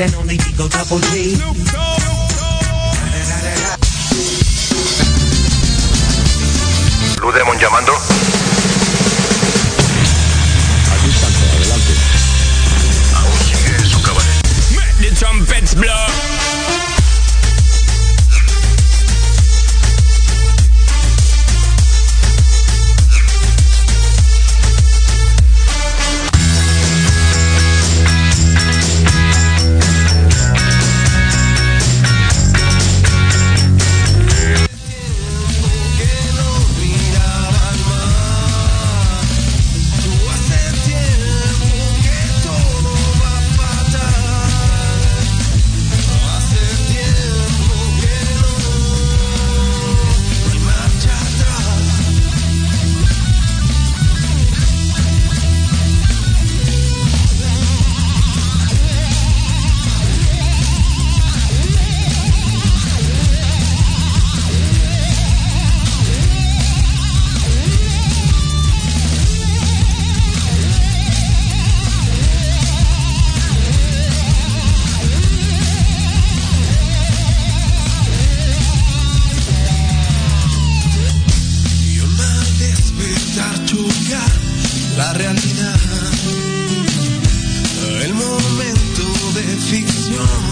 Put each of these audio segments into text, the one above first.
and only Digo Double G. Blue Demon llamando. De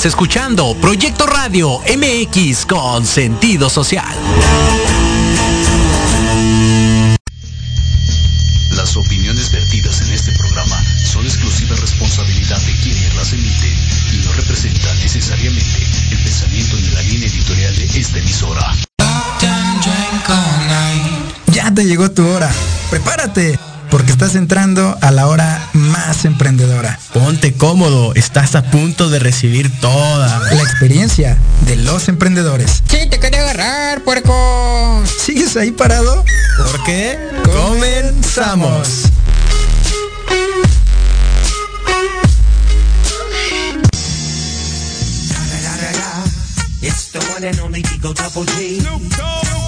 Estás escuchando Proyecto Radio MX con sentido social. Las opiniones vertidas en este programa son exclusiva responsabilidad de quienes las emiten y no representan necesariamente el pensamiento ni la línea editorial de esta emisora. Ya te llegó tu hora. Prepárate, porque estás entrando a la hora más emprendedora. Ponte cómodo, estás a punto de recibir toda. La experiencia de los emprendedores. Sí, te quería agarrar, puerco. ¿Sigues ahí parado? ¿Por qué? Comenzamos. It's the one and only Digo Double G.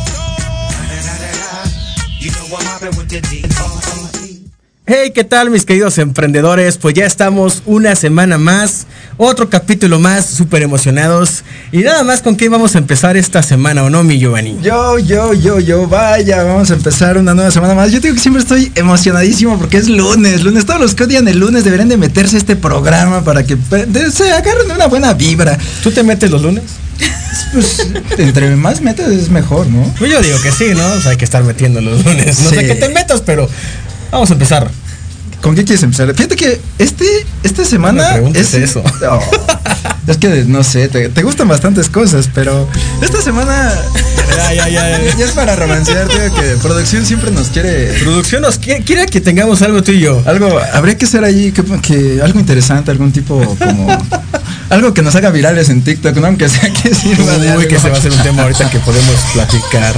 Hey, ¿qué tal mis queridos emprendedores? Pues ya estamos una semana más, otro capítulo más, súper emocionados. Y nada más con qué vamos a empezar esta semana, ¿o no, mi Giovanni? Yo, yo, yo, yo, vaya, vamos a empezar una nueva semana más. Yo digo que siempre estoy emocionadísimo porque es lunes, lunes. Todos los que odian el lunes deberían de meterse a este programa para que de- se agarren una buena vibra. ¿Tú te metes los lunes? Pues entre más metas es mejor, ¿no? Pues yo digo que sí, ¿no? O sea, hay que estar metiendo los lunes. No sé qué te metas, pero vamos a empezar. ¿Con qué quieres empezar? Fíjate que este, esta semana No me preguntes es eso. Es que no sé, te, te gustan bastantes cosas, pero esta semana Ya, ya, ya. ya. ya es para romancear, digo que producción siempre nos quiere Producción nos quiere, quiere que tengamos algo tú y yo. algo, habría que ser allí que, que algo interesante, algún tipo como algo que nos haga virales en TikTok, ¿no? Aunque sea que sirva de Uy, que se va a hacer un tema ahorita que podemos platicar.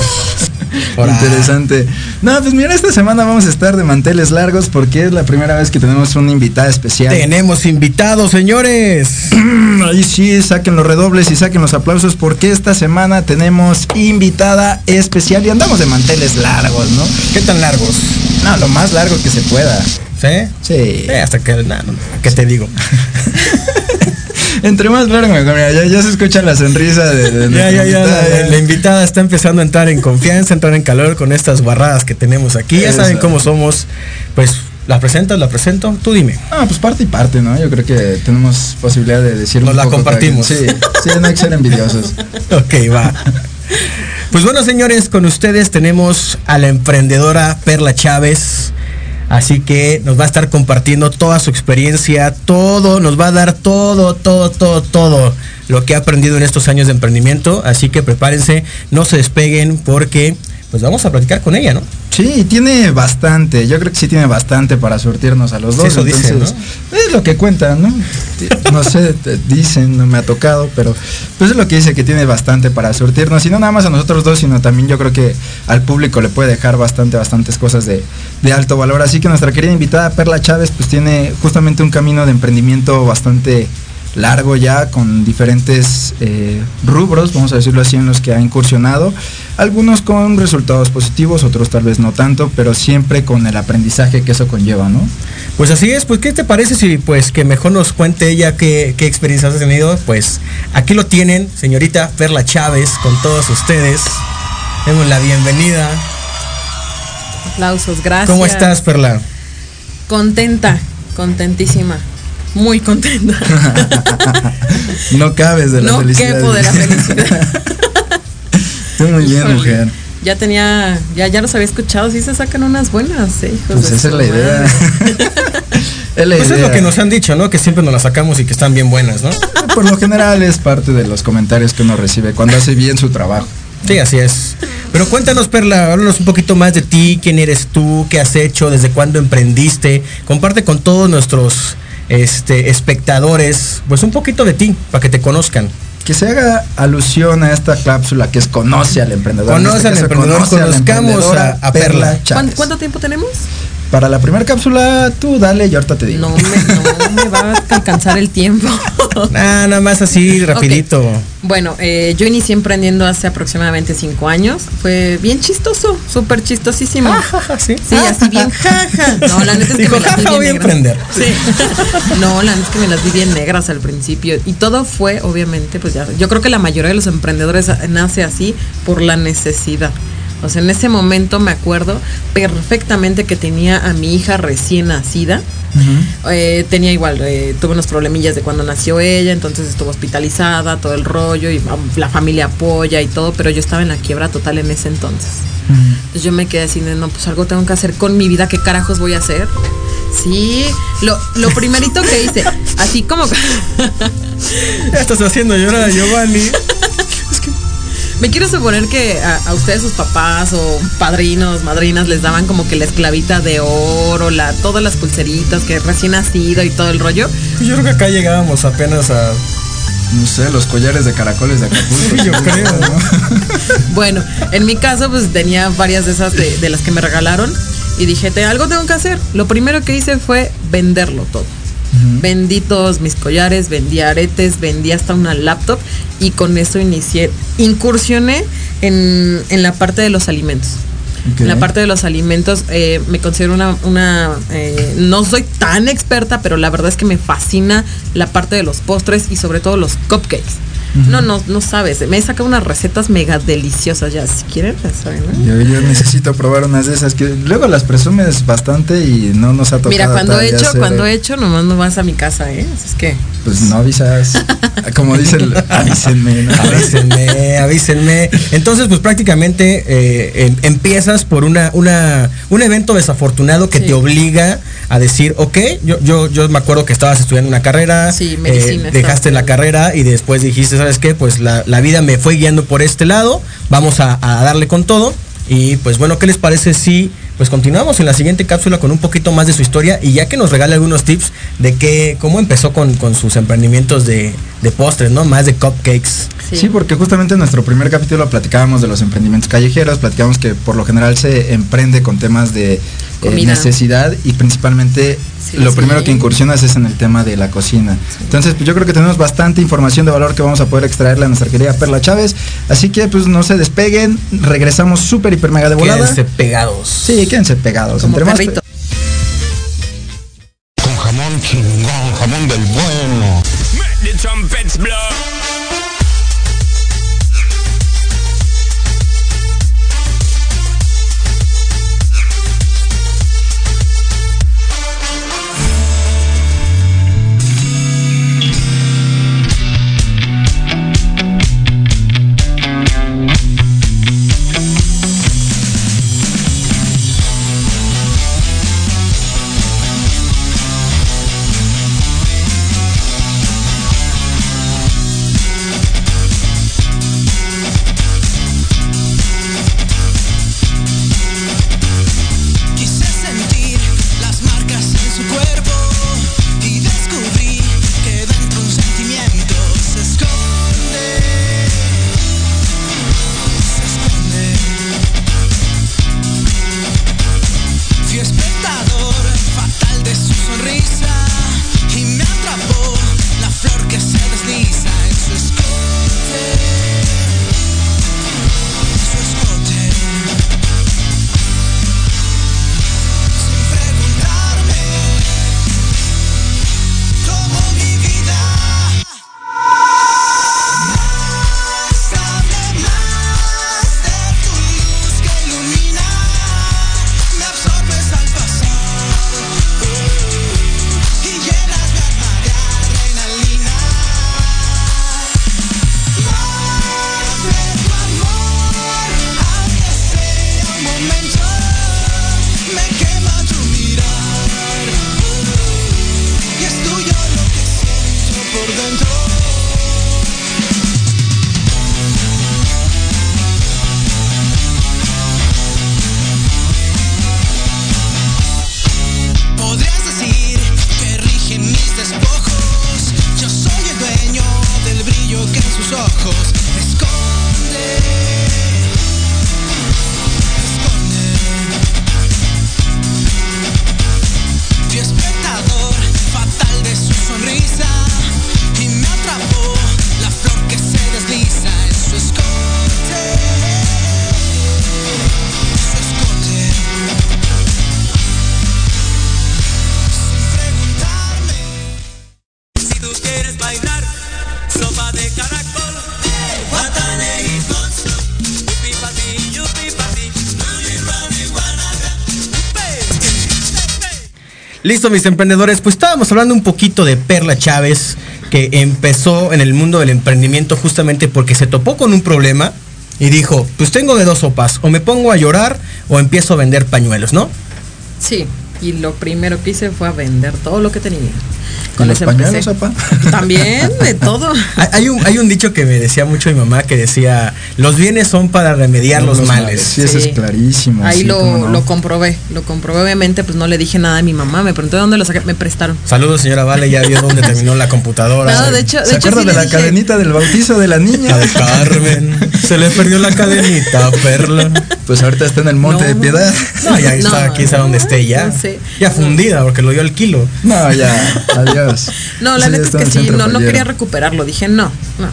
Interesante. No, pues mira, esta semana vamos a estar de manteles largos porque es la primera vez que tenemos una invitada especial. Tenemos invitados, señores. Ahí sí, saquen los redobles y saquen los aplausos porque esta semana tenemos invitada especial y andamos de manteles largos, ¿no? ¿Qué tan largos? No, lo más largo que se pueda. ¿Sí? Sí. Eh, hasta que, no, ¿qué te digo? Entre más mira, ya, ya se escucha la sonrisa de, de ya, nuestra ya, ya. invitada, La, la invitada está empezando a entrar en confianza, a entrar en calor con estas barradas que tenemos aquí. Ya saben cómo somos. Pues, ¿la presentas? ¿La presento? Tú dime. Ah, pues parte y parte, ¿no? Yo creo que tenemos posibilidad de decir Nos un la poco compartimos. Sí, sí, no hay que ser envidiosos. Ok, va. Pues bueno, señores, con ustedes tenemos a la emprendedora Perla Chávez. Así que nos va a estar compartiendo toda su experiencia, todo, nos va a dar todo, todo, todo, todo lo que ha aprendido en estos años de emprendimiento. Así que prepárense, no se despeguen porque pues vamos a platicar con ella, ¿no? Sí, tiene bastante. Yo creo que sí tiene bastante para surtirnos a los Sí, dos. eso dicen, entonces, Es lo que cuentan, ¿no? No sé, dicen, no me ha tocado, pero pues es lo que dice que tiene bastante para surtirnos. Y no nada más a nosotros dos, sino también yo creo que al público le puede dejar bastante, bastantes cosas de, de alto valor. Así que nuestra querida invitada Perla Chávez, pues tiene justamente un camino de emprendimiento bastante largo ya con diferentes eh, rubros, vamos a decirlo así, en los que ha incursionado. Algunos con resultados positivos, otros tal vez no tanto, pero siempre con el aprendizaje que eso conlleva, ¿no? Pues así es, pues ¿qué te parece si pues que mejor nos cuente ella qué, qué experiencias ha tenido? Pues aquí lo tienen, señorita Perla Chávez, con todos ustedes. Demos la bienvenida. Aplausos, gracias. ¿Cómo estás, Perla? Contenta, contentísima. Muy contenta. no cabes de la no felicidad. quepo de la felicidad. Tú muy bien, Híjole, mujer. Ya tenía, ya, ya los había escuchado, sí se sacan unas buenas, eh, hijos Pues de esa es la idea. es la Pues es lo que nos han dicho, ¿no? Que siempre nos las sacamos y que están bien buenas, ¿no? Por lo general es parte de los comentarios que uno recibe cuando hace bien su trabajo. Sí, así es. Pero cuéntanos, Perla, háblanos un poquito más de ti, quién eres tú, qué has hecho, desde cuándo emprendiste. Comparte con todos nuestros este, espectadores, pues un poquito de ti, para que te conozcan. Que se haga alusión a esta cápsula que es conoce al emprendedor. En Conoce al caso, emprendedor, conozcamos a- a Perla. ¿Cuán- Chávez. ¿Cuánto tiempo tenemos? Para la primera cápsula, tú dale y ahorita te digo. No me, no me va a alcanzar el tiempo. Ah, nada más así, rapidito. Bueno, eh, yo inicié emprendiendo hace aproximadamente cinco años. Fue bien chistoso, súper chistosísimo. sí. Sí, así bien jaja. No, la neta es que me las vi "Jaja, bien voy a negras. emprender. Sí. No, la neta es que me las vi bien negras al principio. Y todo fue, obviamente, pues ya. Yo creo que la mayoría de los emprendedores nace así por la necesidad. O sea, en ese momento me acuerdo perfectamente que tenía a mi hija recién nacida. Eh, tenía igual, eh, tuve unos problemillas de cuando nació ella, entonces estuvo hospitalizada, todo el rollo, y la familia apoya y todo, pero yo estaba en la quiebra total en ese entonces. Entonces yo me quedé así de, no, pues algo tengo que hacer con mi vida, ¿qué carajos voy a hacer? Sí, lo, lo primerito que hice, así como... Estás haciendo llorar a Giovanni. Me quiero suponer que a, a ustedes sus papás o padrinos, madrinas les daban como que la esclavita de oro, la, todas las pulseritas que recién nacido y todo el rollo. Pues yo creo que acá llegábamos apenas a. No sé, los collares de caracoles de Acapulco. Yo creo, ¿no? Bueno, en mi caso pues tenía varias de esas de, de las que me regalaron y dije, "Te- algo tengo que hacer. Lo primero que hice fue venderlo todo. Vendí todos mis collares, vendí aretes, vendí hasta una laptop y con eso inicié, incursioné en, en la parte de los alimentos. En la parte de los alimentos eh, me considero una, una eh, no soy tan experta, pero la verdad es que me fascina la parte de los postres y sobre todo los cupcakes. No, no, no sabes. Me he sacado unas recetas mega deliciosas ya. Si quieren, ya saben, ¿no? Yo, yo necesito probar unas de esas que luego las presumes bastante y no nos ha tocado. Mira, cuando he hecho, cuando eh, he hecho, nomás no vas a mi casa, ¿eh? Así es que. Pues no avisas. Como dice el avísenme. ¿no? Avísenme, avísenme. Entonces, pues prácticamente eh, em- empiezas por una, una, un evento desafortunado que Sí. te obliga a decir, ok, yo, yo, yo me acuerdo que estabas estudiando una carrera, Sí, medicina eh, dejaste la carrera y después dijiste, ¿sabes qué? Pues la, la vida me fue guiando por este lado, vamos a, a darle con todo. Y pues bueno, ¿qué les parece si pues continuamos en la siguiente cápsula con un poquito más de su historia y ya que nos regale algunos tips de qué, cómo empezó con, con sus emprendimientos de, de postres, ¿no? Más de cupcakes. Sí. porque justamente en nuestro primer capítulo platicábamos de los emprendimientos callejeros, platicamos que por lo general se emprende con temas de eh, necesidad y principalmente Sí, lo primero que incursionas es en el tema de la cocina. Entonces, pues yo creo que tenemos bastante información de valor que vamos a poder extraerle a nuestra querida Perla Chávez. Así que pues no se despeguen, regresamos súper hiper mega de volada. Quédense pegados. Sí, quédense pegados. Como Entre más. Con jamón chingón, jamón del bueno. Mis emprendedores. Pues estábamos hablando un poquito de Perla Chávez, que empezó en el mundo del emprendimiento justamente porque se topó con un problema y dijo, pues tengo de dos sopas, o me pongo a llorar o empiezo a vender pañuelos, ¿no? Sí, y lo primero que hice fue a vender todo lo que tenía. ¿Con los pañuelos, sopa? También, de todo. Hay- Hay un, hay un dicho que me decía mucho mi mamá que decía, los bienes son para remediar No, los, los males. males. Sí, eso es clarísimo, Ahí sí, lo, no. lo comprobé, lo comprobé. Obviamente, pues no le dije nada a mi mamá. Me preguntó de dónde lo saqué. Me prestaron. Saludos, señora Vale, ya vio dónde terminó la computadora. No, de hecho, de ¿Se hecho acuerda sí de la dije- cadenita del bautizo de la niña? La de Carmen. Se le perdió la cadenita, Perla. Pues ahorita está en el monte de piedad. No, ya No, está, quién sabe dónde esté ya. no sé. Ya fundida, porque lo dio al kilo. No, ya, adiós. No, la neta es que sí, no, no quería recuperarlo. Dije, no, no.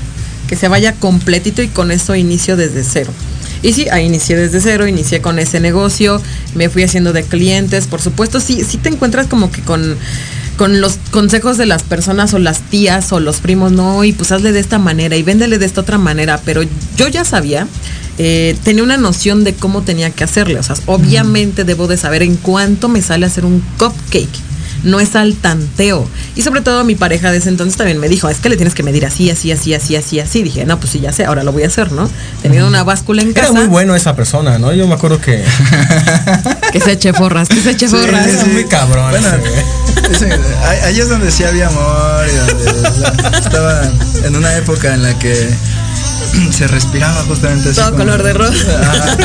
Que se vaya completito y con eso inicio desde cero. Y sí, ahí inicié desde cero, inicié con ese negocio, me fui haciendo de clientes. Por supuesto, sí, sí te encuentras como que con, con los consejos de las personas o las tías o los primos, no, y pues hazle de esta manera y véndele de esta otra manera. Pero yo ya sabía, eh, tenía una noción de cómo tenía que hacerle. O sea, obviamente debo de saber en cuánto me sale hacer un cupcake no es al tanteo. Y sobre todo mi pareja de ese entonces también me dijo, es que le tienes que medir así, así, así, así, así, así. Dije, no, pues sí, ya sé, ahora lo voy a hacer, ¿no? Teniendo una báscula en casa. Era muy bueno esa persona, ¿no? Yo me acuerdo que. Que se eche forras, que se eche forras. Sí. muy cabrón. Bueno, ahí, ahí es donde sí había amor y donde o sea, estaba en una época en la que se respiraba justamente así. Todo como- color de rosa. Ajá.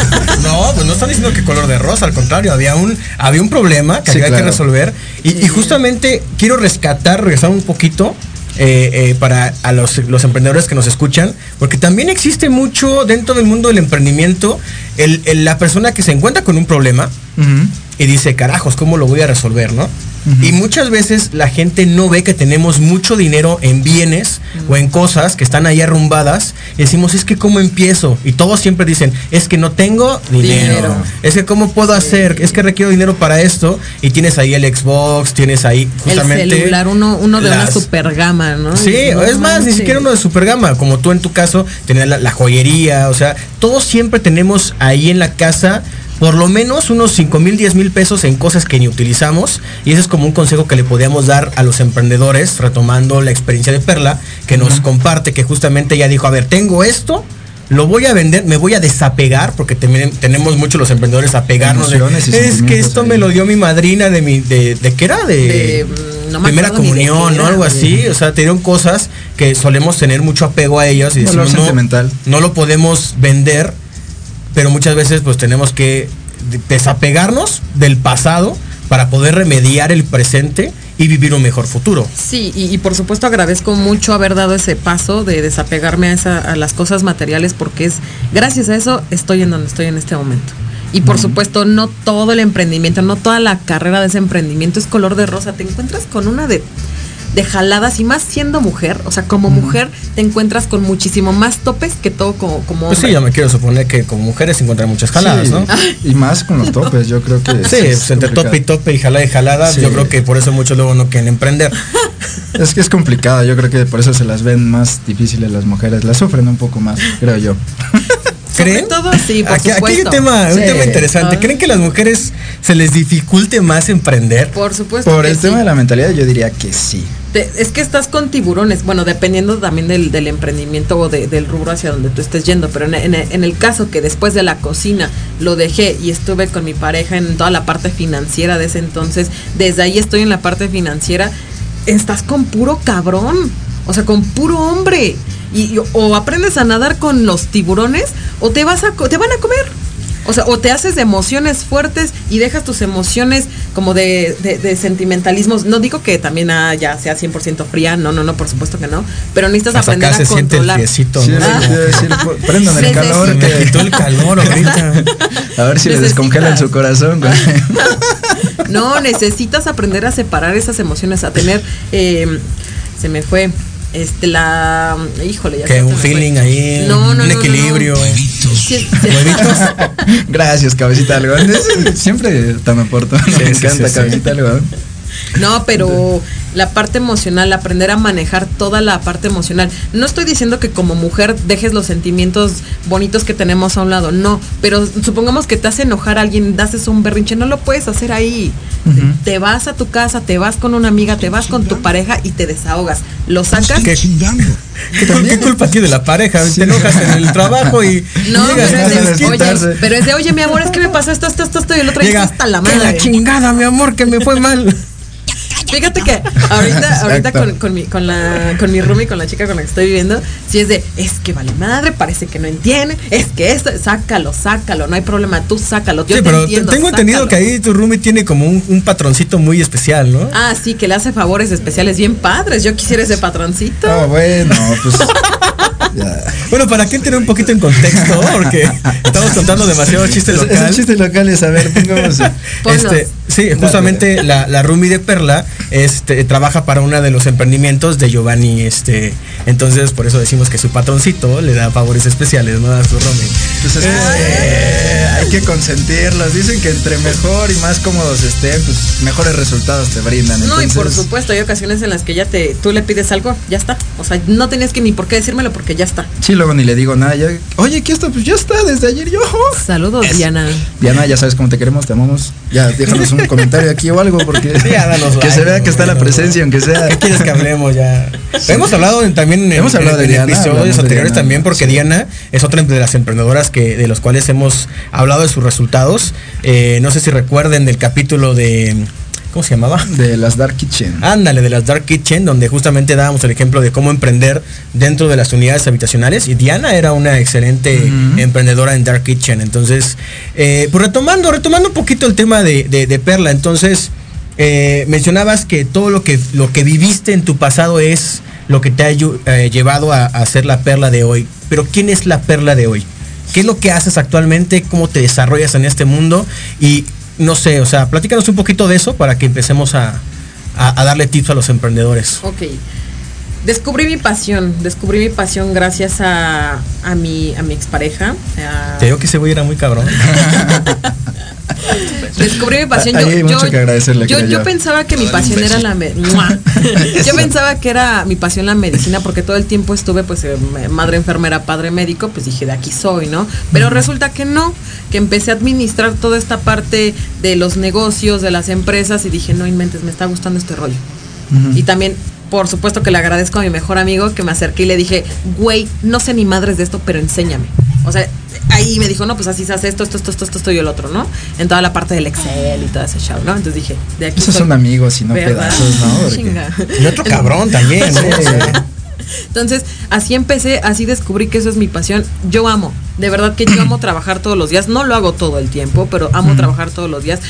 No, pues no están diciendo que color de rosa, al contrario, había un, había un problema que Sí, había que resolver. Y, y justamente quiero rescatar, regresar un poquito. eh, eh, para a los, los emprendedores que nos escuchan, porque también existe mucho dentro del mundo del emprendimiento el- el- la persona que se encuentra con un problema y dice, carajos, ¿cómo lo voy a resolver, no? Y muchas veces la gente no ve que tenemos mucho dinero en bienes o en cosas que están ahí arrumbadas y decimos, es que ¿cómo empiezo? Y todos siempre dicen, es que no tengo dinero. Dinero. Es que ¿cómo puedo hacer? Es que requiero dinero para esto. Y tienes ahí el Xbox, tienes ahí justamente... El celular, uno, uno de una las- super gama, ¿no? Sí, No es más, ni siquiera uno de super gama, como tú en tu caso, tenías la, la joyería, o sea, todos siempre tenemos ahí en la casa por lo menos unos 5 mil, 10 mil pesos en cosas que ni utilizamos y ese es como un consejo que le podíamos dar a los emprendedores, retomando la experiencia de Perla, que nos comparte que justamente ella dijo, a ver, tengo esto, lo voy a vender, me voy a desapegar, porque también tenemos muchos los emprendedores apegarnos de, es que esto ahí". me lo dio mi madrina de mi, de, de qué era, de, De, mm, no me primera de comunión qué o algo así, o sea, te dieron cosas que solemos tener mucho apego a ellas y decimos, no, sentimental. no lo podemos vender, pero muchas veces pues tenemos que de- desapegarnos del pasado para poder remediar el presente y vivir un mejor futuro. Sí, y, y por supuesto agradezco mucho haber dado ese paso de desapegarme a, esa- a las cosas materiales porque es gracias a eso estoy en donde estoy en este momento. Y por supuesto no todo el emprendimiento, no toda la carrera de ese emprendimiento es color de rosa. Te encuentras con una de, de jaladas y más siendo mujer, o sea, como mujer te encuentras con muchísimo más topes que todo como, como Pues sí, hombre. yo me quiero suponer que como mujeres se encuentran muchas jaladas, Sí, ¿no? Y más con los topes, yo creo que. Sí, es pues entre complicado. tope y tope y jalada y jalada, Sí. yo creo que por eso muchos luego no quieren emprender. Es que es complicado, yo creo que por eso se las ven más difíciles las mujeres, las sufren un poco más, creo yo. Sobre ¿Creen? todo sí, por aquí, aquí hay un tema, un tema interesante. ¿Creen que a las mujeres se les dificulte más emprender? Por supuesto. Por que el sí. tema de la mentalidad yo diría que sí. Te- es que estás con tiburones, bueno, dependiendo también del, emprendimiento o de- del rubro hacia donde tú estés yendo, pero en, el caso que después de la cocina lo dejé y estuve con mi pareja en toda la parte financiera de ese entonces, desde ahí estoy en la parte financiera, estás con puro cabrón, o sea, con puro hombre. Y, o aprendes a nadar con los tiburones o te vas a te van a comer. O sea, o te haces de emociones fuertes y dejas tus emociones como de, de- de sentimentalismos. No digo que también ah, ya sea 100% fría, no, no, no, por supuesto que no. Pero necesitas Hasta aprender acá a se siente el controlar. Sí, ¿no? decir, por- prendan el calor, me quitó el calor ahorita. a ver si les descongelan su corazón. güey. No, necesitas aprender a separar esas emociones, a tener, eh, se me fue, este, la, híjole, ya Que un fue. feeling ahí, No, no, un no, equilibrio. no. eh. Gracias, cabecita algodón. Siempre tan me aporto. Sí, me sí, encanta, sí, sí. cabecita algodón. No, pero la parte emocional, aprender a manejar toda la parte emocional. No estoy diciendo que como mujer dejes los sentimientos bonitos que tenemos a un lado, no, pero supongamos que te hace enojar a alguien, haces un berrinche, no lo puedes hacer ahí. Te vas a tu casa, te vas con una amiga, te vas con tu pareja y te desahogas. Lo sacas. ¿Qué, ¿Qué, ¿Qué culpa tiene la pareja? Te enojas en el trabajo y No, llegas pero es, de, oye, pero es de, oye, mi amor, es que me pasó esto, esto, esto, esto, y el otro día Llega, hasta la "Que madre. la chingada, mi amor, que me fue mal. Fíjate que ahorita, ahorita con, con mi, con la, con mi roomie, con la chica con la que estoy viviendo, si es de, es que vale madre, parece que no entiende, es que esto, sácalo, sácalo, no hay problema, tú sácalo. Yo sí, te pero entiendo, tengo entendido que ahí tu roomie tiene como un, un patroncito muy especial, ¿no? Ah, sí, que le hace favores especiales bien padres. Yo quisiera ese patroncito. No, bueno, pues. ya. Bueno, para que tener un poquito en contexto, porque estamos contando demasiado chiste Es- local. Esos chistes locales, a ver, pongamos. Este, sí, justamente la, la Rumi de Perla este, trabaja para uno de los emprendimientos de Giovanni. Este, entonces, por eso decimos que su patroncito le da favores especiales, ¿no? A su Rumi. Pues es que, eh, hay que consentirlos. Dicen que entre mejor y más cómodos estén, pues mejores resultados te brindan. No, y por supuesto, hay ocasiones en las que ya te, tú le pides algo, ya está. O sea, no tenías que ni por qué decírmelo porque ya está. Sí, luego ni le digo nada. ya- Oye, ¿qué está? Pues ya está, desde ayer yo. Saludos, Diana. Diana, ya sabes cómo te queremos, te amamos. Ya, déjanos un comentario aquí o algo, porque que se vea que está la presencia, aunque sea. ¿Qué quieres que hablemos ya? Hemos hablado en- también en, Hemos hablado de en Diana, episodios anteriores Diana, también porque sí. Diana es otra de las emprendedoras que de los cuales hemos hablado de sus resultados. Eh, no sé si recuerden del capítulo de ¿cómo se llamaba? De las Dark Kitchen. Ándale, de las Dark Kitchen, donde justamente dábamos el ejemplo de cómo emprender dentro de las unidades habitacionales. Y Diana era una excelente emprendedora en Dark Kitchen. Entonces, eh, pues retomando, retomando un poquito el tema de, de- de Perla. Entonces, eh, mencionabas que todo lo que, lo que viviste en tu pasado es lo que te ha eh, llevado a, a ser la Perla de hoy. Pero ¿quién es la Perla de hoy? ¿Qué es lo que haces actualmente? ¿Cómo te desarrollas en este mundo? Y no sé, o sea, platícanos un poquito de eso para que empecemos a, a- darle tips a los emprendedores. Ok. Descubrí mi pasión, descubrí mi pasión gracias a, a mi, a mi expareja. a- Te digo que ese güey era muy cabrón. Descubrí mi pasión. Yo, hay yo- mucho que agradecerle, yo, yo pensaba que mi pasión era la. Yo pensaba que era mi pasión la medicina porque todo el tiempo estuve pues eh, madre enfermera, padre médico, pues dije de aquí soy, ¿no? Pero resulta que no, que empecé a administrar toda esta parte de los negocios, de las empresas y dije, no inventes, me está gustando este rollo. Y también, por supuesto que le agradezco a mi mejor amigo que me acerqué y le dije, güey, no sé ni madres de esto, pero enséñame. O sea, ahí me dijo, no, pues así se hace esto, esto, esto, esto, esto, esto y el otro, ¿no? En toda la parte del Excel y todo ese show, ¿no? Entonces dije, de aquí Esos son amigos y no ¿Verdad? pedazos, ¿no? Chinga. Y otro cabrón también, ¿no? Entonces, así empecé, así descubrí que eso es mi pasión. Yo amo, de verdad que yo amo trabajar todos los días. No lo hago todo el tiempo, pero amo trabajar todos los días.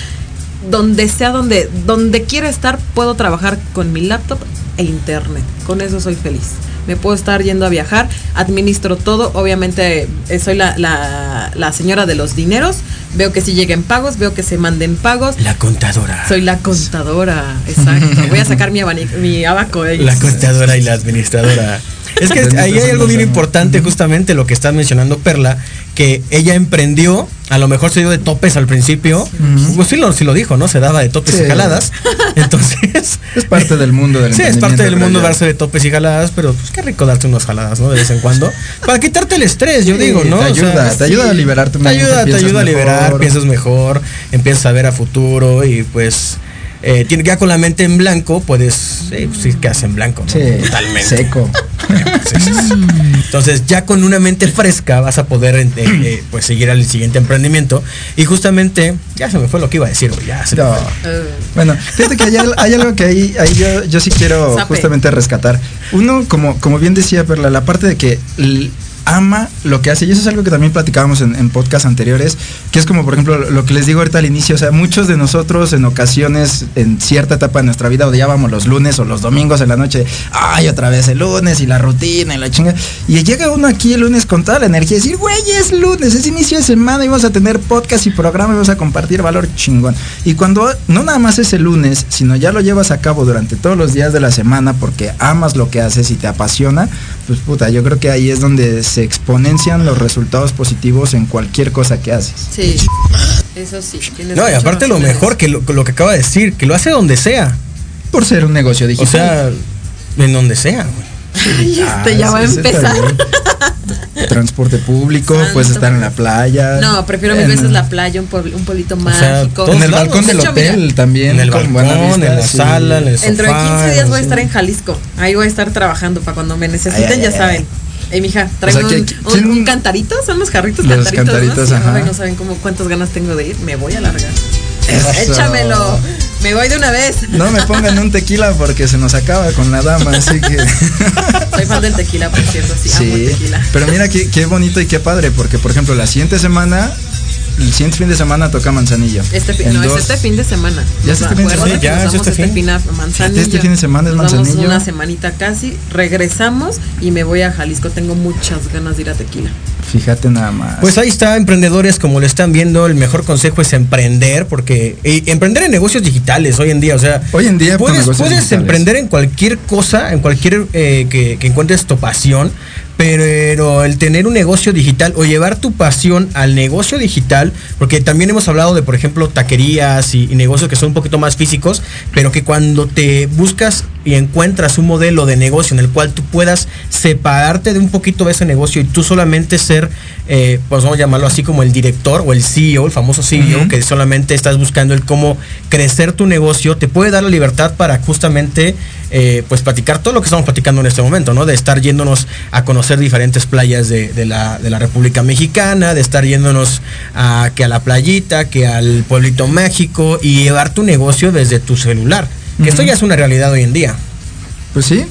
Donde sea, donde, donde quiera estar, puedo trabajar con mi laptop e internet. Con eso soy feliz. Me puedo estar yendo a viajar, administro todo. Obviamente, eh, soy la, la, la señora de los dineros. Veo que si lleguen pagos, veo que se manden pagos. La contadora. Soy la contadora, exacto. Voy a sacar mi, abanico, mi abaco. ahí. La contadora y la administradora. Es que ahí hay algo bien importante, justamente lo que está mencionando Perla, que ella emprendió, a lo mejor se dio de topes al principio, pues sí lo, sí lo dijo, ¿no? Se daba de topes Sí. y jaladas. Entonces, Es parte del mundo del Sí, es parte del mundo darse de topes y jaladas, pero pues qué rico darte unas jaladas, ¿no? De vez en cuando. Para quitarte el estrés, yo digo, ¿no? te O ayuda, te ayuda a liberar tu Te ayuda, te ayuda a liberar, piensas mejor, empiezas a ver a futuro y pues eh, tiene ya con la mente en blanco, puedes, sí, pues sí, quedas en blanco, ¿no? Sí, Totalmente. seco. Sí, sí, sí. Entonces ya con una mente fresca vas a poder eh, eh, pues seguir al siguiente emprendimiento y justamente ya se me fue lo que iba a decir, güey, ya se me fue. Bueno, fíjate que hay, al- hay algo que ahí, ahí yo, yo sí quiero Sape. justamente rescatar. Uno, como, como bien decía Perla, la parte de que ama lo que hace, y eso es algo que también platicábamos en, en podcasts anteriores, que es como por ejemplo lo que les digo ahorita al inicio, o sea, muchos de nosotros en ocasiones, en cierta etapa de nuestra vida, odiábamos los lunes o los domingos en la noche, ay, otra vez el lunes y la rutina y la chinga, y llega uno aquí el lunes con toda la energía y decir, güey, es lunes, es inicio de semana y vamos a tener podcast y programa y vamos a compartir valor chingón. Y cuando no nada más es el lunes, sino ya lo llevas a cabo durante todos los días de la semana porque amas lo que haces y te apasiona, pues puta, yo creo que ahí es donde se exponencian los resultados positivos en cualquier cosa que haces. Sí, eso sí. No, y aparte lo mejor que lo, lo que acaba de decir, que lo hace donde sea. por ser un negocio O digital. sea, en donde sea, güey. Ay, este ya Ah, va a empezar. Transporte público, Santo. puedes estar en la playa. No, prefiero mil veces la playa, un, puebl- un pueblito sea, mágico. todos En el balcón De del hecho, hotel mira, también. En el balcón, vista, en la sala, en el sofá. Dentro de 15 días voy a estar en Jalisco. Ahí voy a estar trabajando para cuando me necesiten, Ay, ya ay, saben. Ey, mija, tráeme O sea, un, un- ¿quién- un cantarito, son los jarritos Los cantaritos, cantaritos, ¿no? Ajá. no saben cómo cuántas ganas tengo de ir, me voy a largar. Eso. Échamelo, me voy de una vez. No me pongan un tequila porque se nos acaba con la dama, así que. Soy fan del tequila, por cierto, sí, amo tequila. pero mira qué, qué bonito y qué padre, porque por ejemplo, la siguiente semana, el siguiente fin de semana toca Manzanillo. Este fin, En no, dos- es este fin de semana. ¿Ya es este fin de semana? Sí, ya es vamos este este fin. fin a Manzanillo. Este fin de semana es Nos vamos Manzanillo. una semanita casi, regresamos y me voy a Jalisco. Tengo muchas ganas de ir a tequila. Fíjate nada más. Pues ahí está, emprendedores, como lo están viendo, el mejor consejo es emprender, porque eh, emprender en negocios digitales hoy en día, o sea, Hoy en día, puedes, negocios puedes digitales. emprender en cualquier cosa, en cualquier eh, que, que encuentres tu pasión, pero el tener un negocio digital o llevar tu pasión al negocio digital, porque también hemos hablado de, por ejemplo, taquerías y, y negocios que son un poquito más físicos, pero que cuando te buscas y encuentras un modelo de negocio en el cual tú puedas separarte de un poquito de ese negocio y tú solamente ser, eh, pues vamos a llamarlo así como el director o el CEO, el famoso CEO, que solamente estás buscando el cómo crecer tu negocio, te puede dar la libertad para justamente eh, pues platicar todo lo que estamos platicando en este momento, ¿no? De estar yéndonos a conocer diferentes playas de, de la, de la República Mexicana, de estar yéndonos a, que a la playita, que al pueblito mágico y llevar tu negocio desde tu celular. Que esto ya es una realidad hoy en día. Pues sí,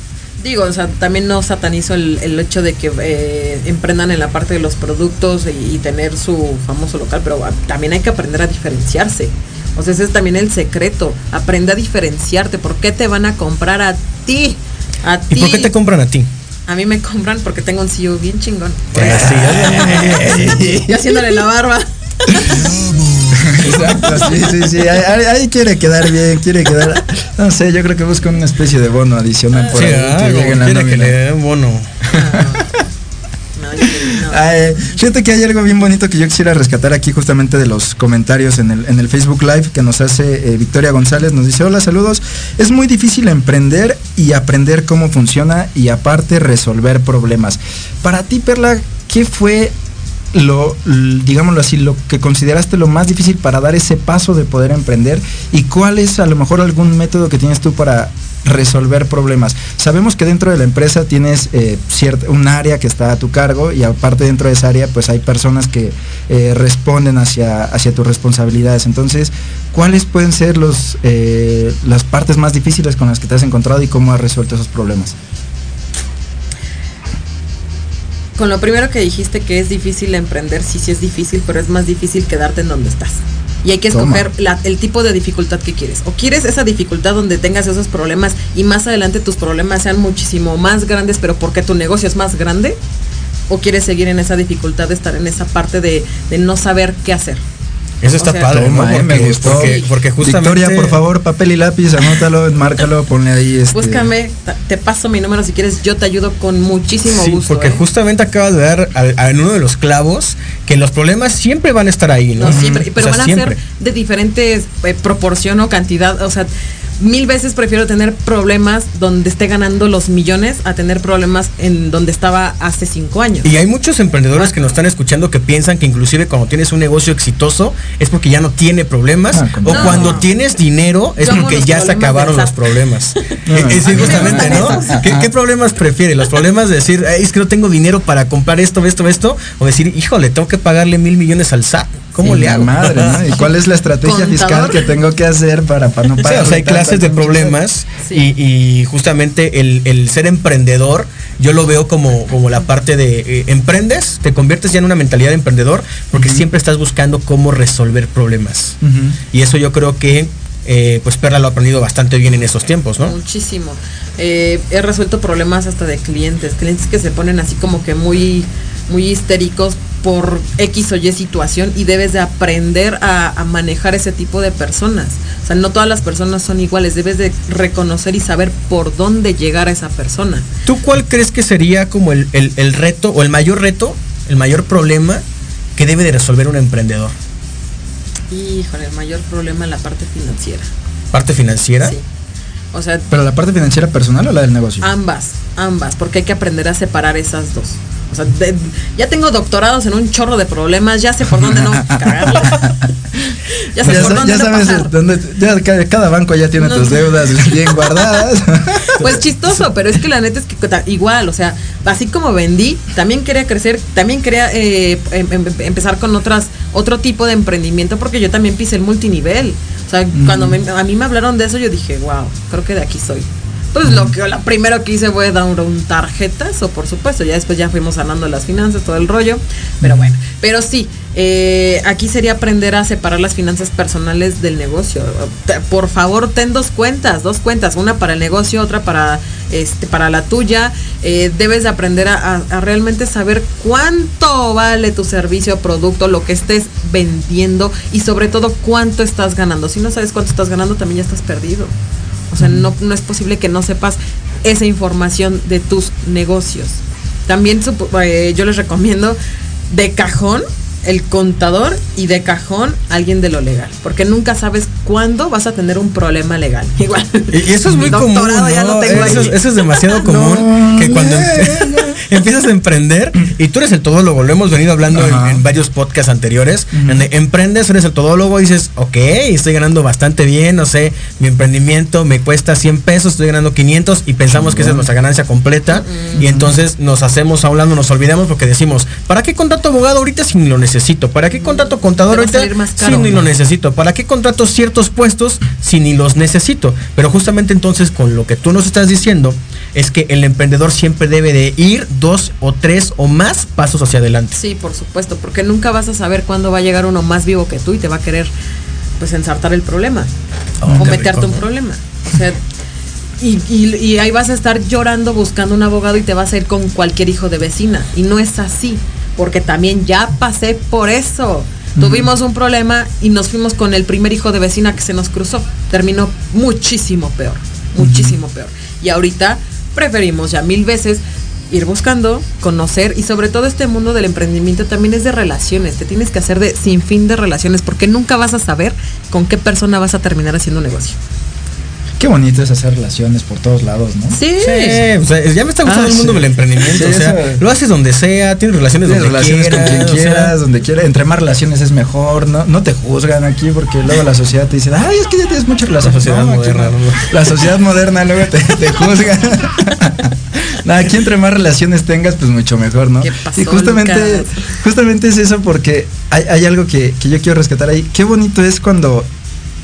Digo, o sea, también no satanizo el, el hecho de que eh, emprendan en la parte de los productos y, y tener su famoso local, pero también hay que aprender a diferenciarse. O sea, ese es también el secreto. Aprende a diferenciarte. ¿Por qué te van a comprar a ti? A ¿Y ti. por qué te compran a ti? A mí me compran porque tengo un CEO bien chingón. Sí, Y haciéndole la barba. exacto, sí, sí, sí. Ahí, quiere quedar bien, quiere quedar. No sé, yo creo que busca una especie de bono adicional por Sí, ahí. ah, que que le den bono. No, no. Ay, fíjate que hay algo bien bonito que yo quisiera rescatar aquí justamente de los comentarios en el, en el Facebook Live que nos hace eh, Victoria González. Nos dice, hola, saludos. Es muy difícil emprender y aprender cómo funciona y aparte resolver problemas. Para ti, Perla, ¿qué fue lo, digámoslo así, lo que consideraste lo más difícil para dar ese paso de poder emprender? ¿Y cuál es a lo mejor algún método que tienes tú para resolver problemas. Sabemos que dentro de la empresa tienes eh, un área que está a tu cargo y aparte dentro de esa área pues hay personas que eh, responden hacia, hacia tus responsabilidades. Entonces, ¿cuáles pueden ser los, eh, las partes más difíciles con las que te has encontrado y cómo has resuelto esos problemas? Con lo primero que dijiste que es difícil emprender, sí, sí es difícil, pero es más difícil quedarte en donde estás. Y hay que escoger la- el tipo de dificultad que quieres. O quieres esa dificultad donde tengas esos problemas y más adelante tus problemas sean muchísimo más grandes, pero porque tu negocio es más grande. O quieres seguir en esa dificultad de estar en esa parte de, de no saber qué hacer. Eso está O sea, padre, ¿no? Eh, me Porque- gustó. Porque, porque justamente. Victoria, por favor, papel y lápiz, anótalo, márcalo, ponle ahí este. Búscame, te paso mi número si quieres, yo te ayudo con muchísimo Sí, gusto. porque ¿eh? justamente acabas de dar a- uno de los clavos que los problemas siempre van a estar ahí, ¿no? No, siempre, O pero sea, van a siempre. ser de diferentes eh, proporción o cantidad. O sea, mil veces prefiero tener problemas donde esté ganando los millones a tener problemas en donde estaba hace cinco años. Y hay muchos emprendedores que nos están escuchando que piensan que inclusive cuando tienes un negocio exitoso es porque ya no tiene problemas Ah, o No. cuando tienes dinero es Yo porque ya se acabaron los problemas. No. Eh, eh, sí, A mí me justamente, ¿no? ¿Qué, qué problemas prefiere? ¿Los problemas de decir, "Ay, es que no tengo dinero para comprar esto, esto, esto? O decir, híjole, tengo que pagarle mil millones al SAT. ¿Cómo Y le la hago? madre, ¿no? ¿Y cuál es la estrategia Contador. fiscal que tengo que hacer para, para no Sí, pagar? o sea, hay clases de problemas Sí. y, y justamente el, el ser emprendedor, yo lo veo como, como la parte de eh, emprendes, te conviertes ya en una mentalidad de emprendedor porque siempre estás buscando cómo resolver problemas. Y eso yo creo que eh, pues Perla lo ha aprendido bastante bien en estos tiempos, ¿no? Muchísimo. Eh, he resuelto problemas hasta de clientes, clientes que se ponen así como que muy, muy histéricos por X o Y situación y debes de aprender a, a manejar ese tipo de personas. O sea, no todas las personas son iguales, debes de reconocer y saber por dónde llegar a esa persona. ¿Tú cuál crees que sería como el, el- el reto o el mayor reto, el mayor problema que debe de resolver un emprendedor? Híjole, el mayor problema es la parte financiera. ¿Parte financiera? Sí. O sea, ¿Pero la parte financiera personal o la del negocio? ambas, ambas, porque hay que aprender a separar esas dos. O sea, de- ya tengo doctorados en un chorro de problemas, ya sé por dónde no cagarla. ya sé ya, por sa- dónde ya no sabes, pasar. dónde, ya cada banco ya tiene No. tus deudas bien guardadas. Pues chistoso, pero es que la neta es que igual, o sea, así como vendí, también quería crecer, también quería eh, em- em- empezar con otras otro tipo de emprendimiento porque yo también pisé el multinivel. O sea, cuando me- a mí me hablaron de eso, yo dije, wow, creo que de aquí soy. Pues lo que lo primero que hice fue dar un tarjetas, o por supuesto, ya después ya fuimos sanando las finanzas, todo el rollo. Pero bueno, pero sí, eh, aquí sería aprender a separar las finanzas personales del negocio. Por favor, ten dos cuentas, dos cuentas, una para el negocio, otra para este para la tuya. Eh, debes de aprender a, a- realmente saber cuánto vale tu servicio producto, lo que estés vendiendo y sobre todo cuánto estás ganando. Si no sabes cuánto estás ganando, también ya estás perdido. O sea, no, no es posible que no sepas esa información de tus negocios. También supo- eh, yo les recomiendo de cajón el contador y de cajón alguien de lo legal, porque nunca sabes cuándo vas a tener un problema legal. Igual. Y eso es muy común. Doctorado ya ¿no? lo tengo eso, ahí. es, eso es demasiado común que cuando empiezas a emprender y tú eres el todólogo, lo hemos venido hablando en, varios podcasts anteriores, donde emprendes, eres el todólogo y dices, ok, estoy ganando bastante bien, no sé, mi emprendimiento me cuesta 100 pesos, estoy ganando 500 y pensamos que esa es nuestra ganancia completa. Y entonces nos hacemos a un lado, nos olvidamos porque decimos, ¿para qué contrato abogado ahorita si ni lo necesito? ¿Para qué contrato contador ahorita si ni lo necesito? ¿Para qué contrato ciertos puestos si ni los necesito? Pero justamente entonces con lo que tú nos estás diciendo es que el emprendedor siempre debe de ir dos o tres o más pasos hacia adelante. Sí, por supuesto, porque nunca vas a saber cuándo va a llegar uno más vivo que tú y te va a querer pues ensartar el problema Oh, o meterte rico, un problema. O sea, y, y- y ahí vas a estar llorando buscando un abogado y te vas a ir con cualquier hijo de vecina. Y no es así, porque también ya pasé por eso. Tuvimos un problema y nos fuimos con el primer hijo de vecina que se nos cruzó. Terminó muchísimo peor, muchísimo peor. Y ahorita preferimos ya mil veces ir buscando, conocer y sobre todo este mundo del emprendimiento también es de relaciones. Te tienes que hacer de sin fin de relaciones porque nunca vas a saber con qué persona vas a terminar haciendo negocio. Qué bonito es hacer relaciones por todos lados, ¿no? Sí. Sí, o sea, ya me está gustando Ah, el mundo sí. del emprendimiento. Sí, o sea, eso- lo haces donde sea, tienes relaciones Tienes donde relaciones quieras, con quien o sea, quieras, donde quieras. Entre más relaciones es mejor, ¿no? No te juzgan aquí porque luego la sociedad te dice, ay, es que ya tienes muchas relaciones. sociedad No, aquí moderna. La sociedad moderna luego te, te juzga. Aquí entre más relaciones tengas, pues mucho mejor, ¿no? ¿Qué pasó, y justamente, Lucas? justamente es eso porque hay, hay algo que, que yo quiero rescatar ahí. Qué bonito es cuando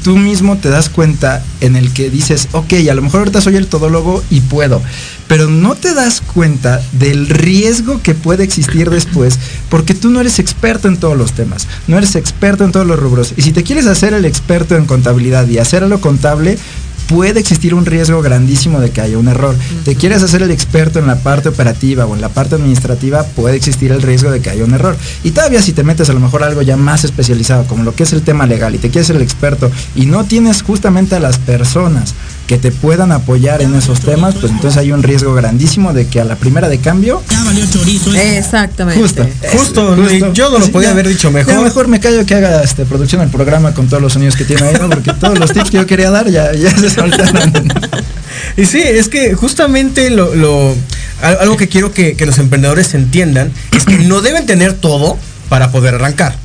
tú mismo te das cuenta en el que dices, ok, a lo mejor ahorita soy el todólogo y puedo, pero no te das cuenta del riesgo que puede existir después, porque tú no eres experto en todos los temas, no eres experto en todos los rubros. Y si te quieres hacer el experto en contabilidad y hacer lo contable, puede existir un riesgo grandísimo de que haya un error. Te quieres hacer el experto en la parte operativa o en la parte administrativa, puede existir el riesgo de que haya un error. Y todavía si te metes a lo mejor a algo ya más especializado, como lo que es el tema legal, y te quieres ser el experto y no tienes justamente a las personas que te puedan apoyar en esos temas, pues entonces hay un riesgo grandísimo de que a la primera de cambio Exactamente. Justo. Justo, yo no lo podía haber dicho mejor. Ya mejor me callo que haga este producción del programa con todos los sonidos que tiene ahí, ¿no? Porque todos los tips que yo quería dar ya, ya se soltaron. Y sí, es que justamente lo, lo- al- algo que quiero que, que los emprendedores entiendan es que no deben tener todo para poder arrancar.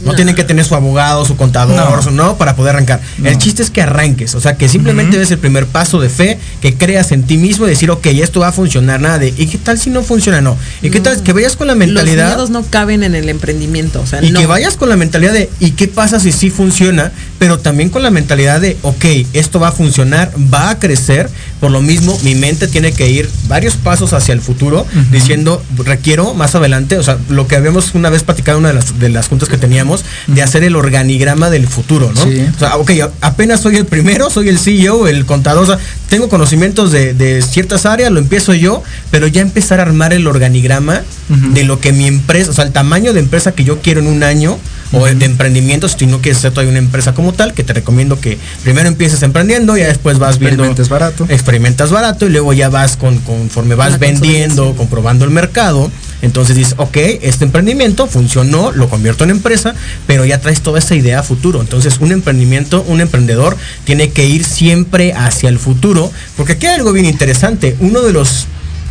No, No. tienen que tener su abogado, su contador, No. no, para poder arrancar. No. El chiste es que arranques, o sea, que simplemente des el primer paso de fe, que creas en ti mismo y decir, ok, esto va a funcionar, nada de, ¿y qué tal si no funciona? No. ¿Y qué tal que vayas con la Los mentalidad? miedos no caben en el emprendimiento. O sea, Y no. que vayas con la mentalidad de, ¿y qué pasa si sí funciona? Pero también con la mentalidad de, ok, esto va a funcionar, va a crecer. Por lo mismo, mi mente tiene que ir varios pasos hacia el futuro, diciendo, requiero más adelante, o sea, lo que habíamos una vez platicado en una de las, de las juntas que teníamos, de hacer el organigrama del futuro, ¿no? Sí. O sea, ok, apenas soy el primero, soy el CEO, el contador, o sea, tengo conocimientos de, de ciertas áreas, lo empiezo yo, pero ya empezar a armar el organigrama de lo que mi empresa, o sea, el tamaño de empresa que yo quiero en un año, o de emprendimiento, si no quieres hacer todavía una empresa como tal, que te recomiendo que primero empieces emprendiendo, y ya después vas viendo. Experimentes barato. Experimentas barato y luego ya vas con, conforme vas La vendiendo, comprobando el mercado, Entonces dices, ok, este emprendimiento funcionó, lo convierto en empresa, pero ya traes toda esa idea a futuro. Entonces un emprendimiento, un emprendedor tiene que ir siempre hacia el futuro, porque aquí hay algo bien interesante. Uno de los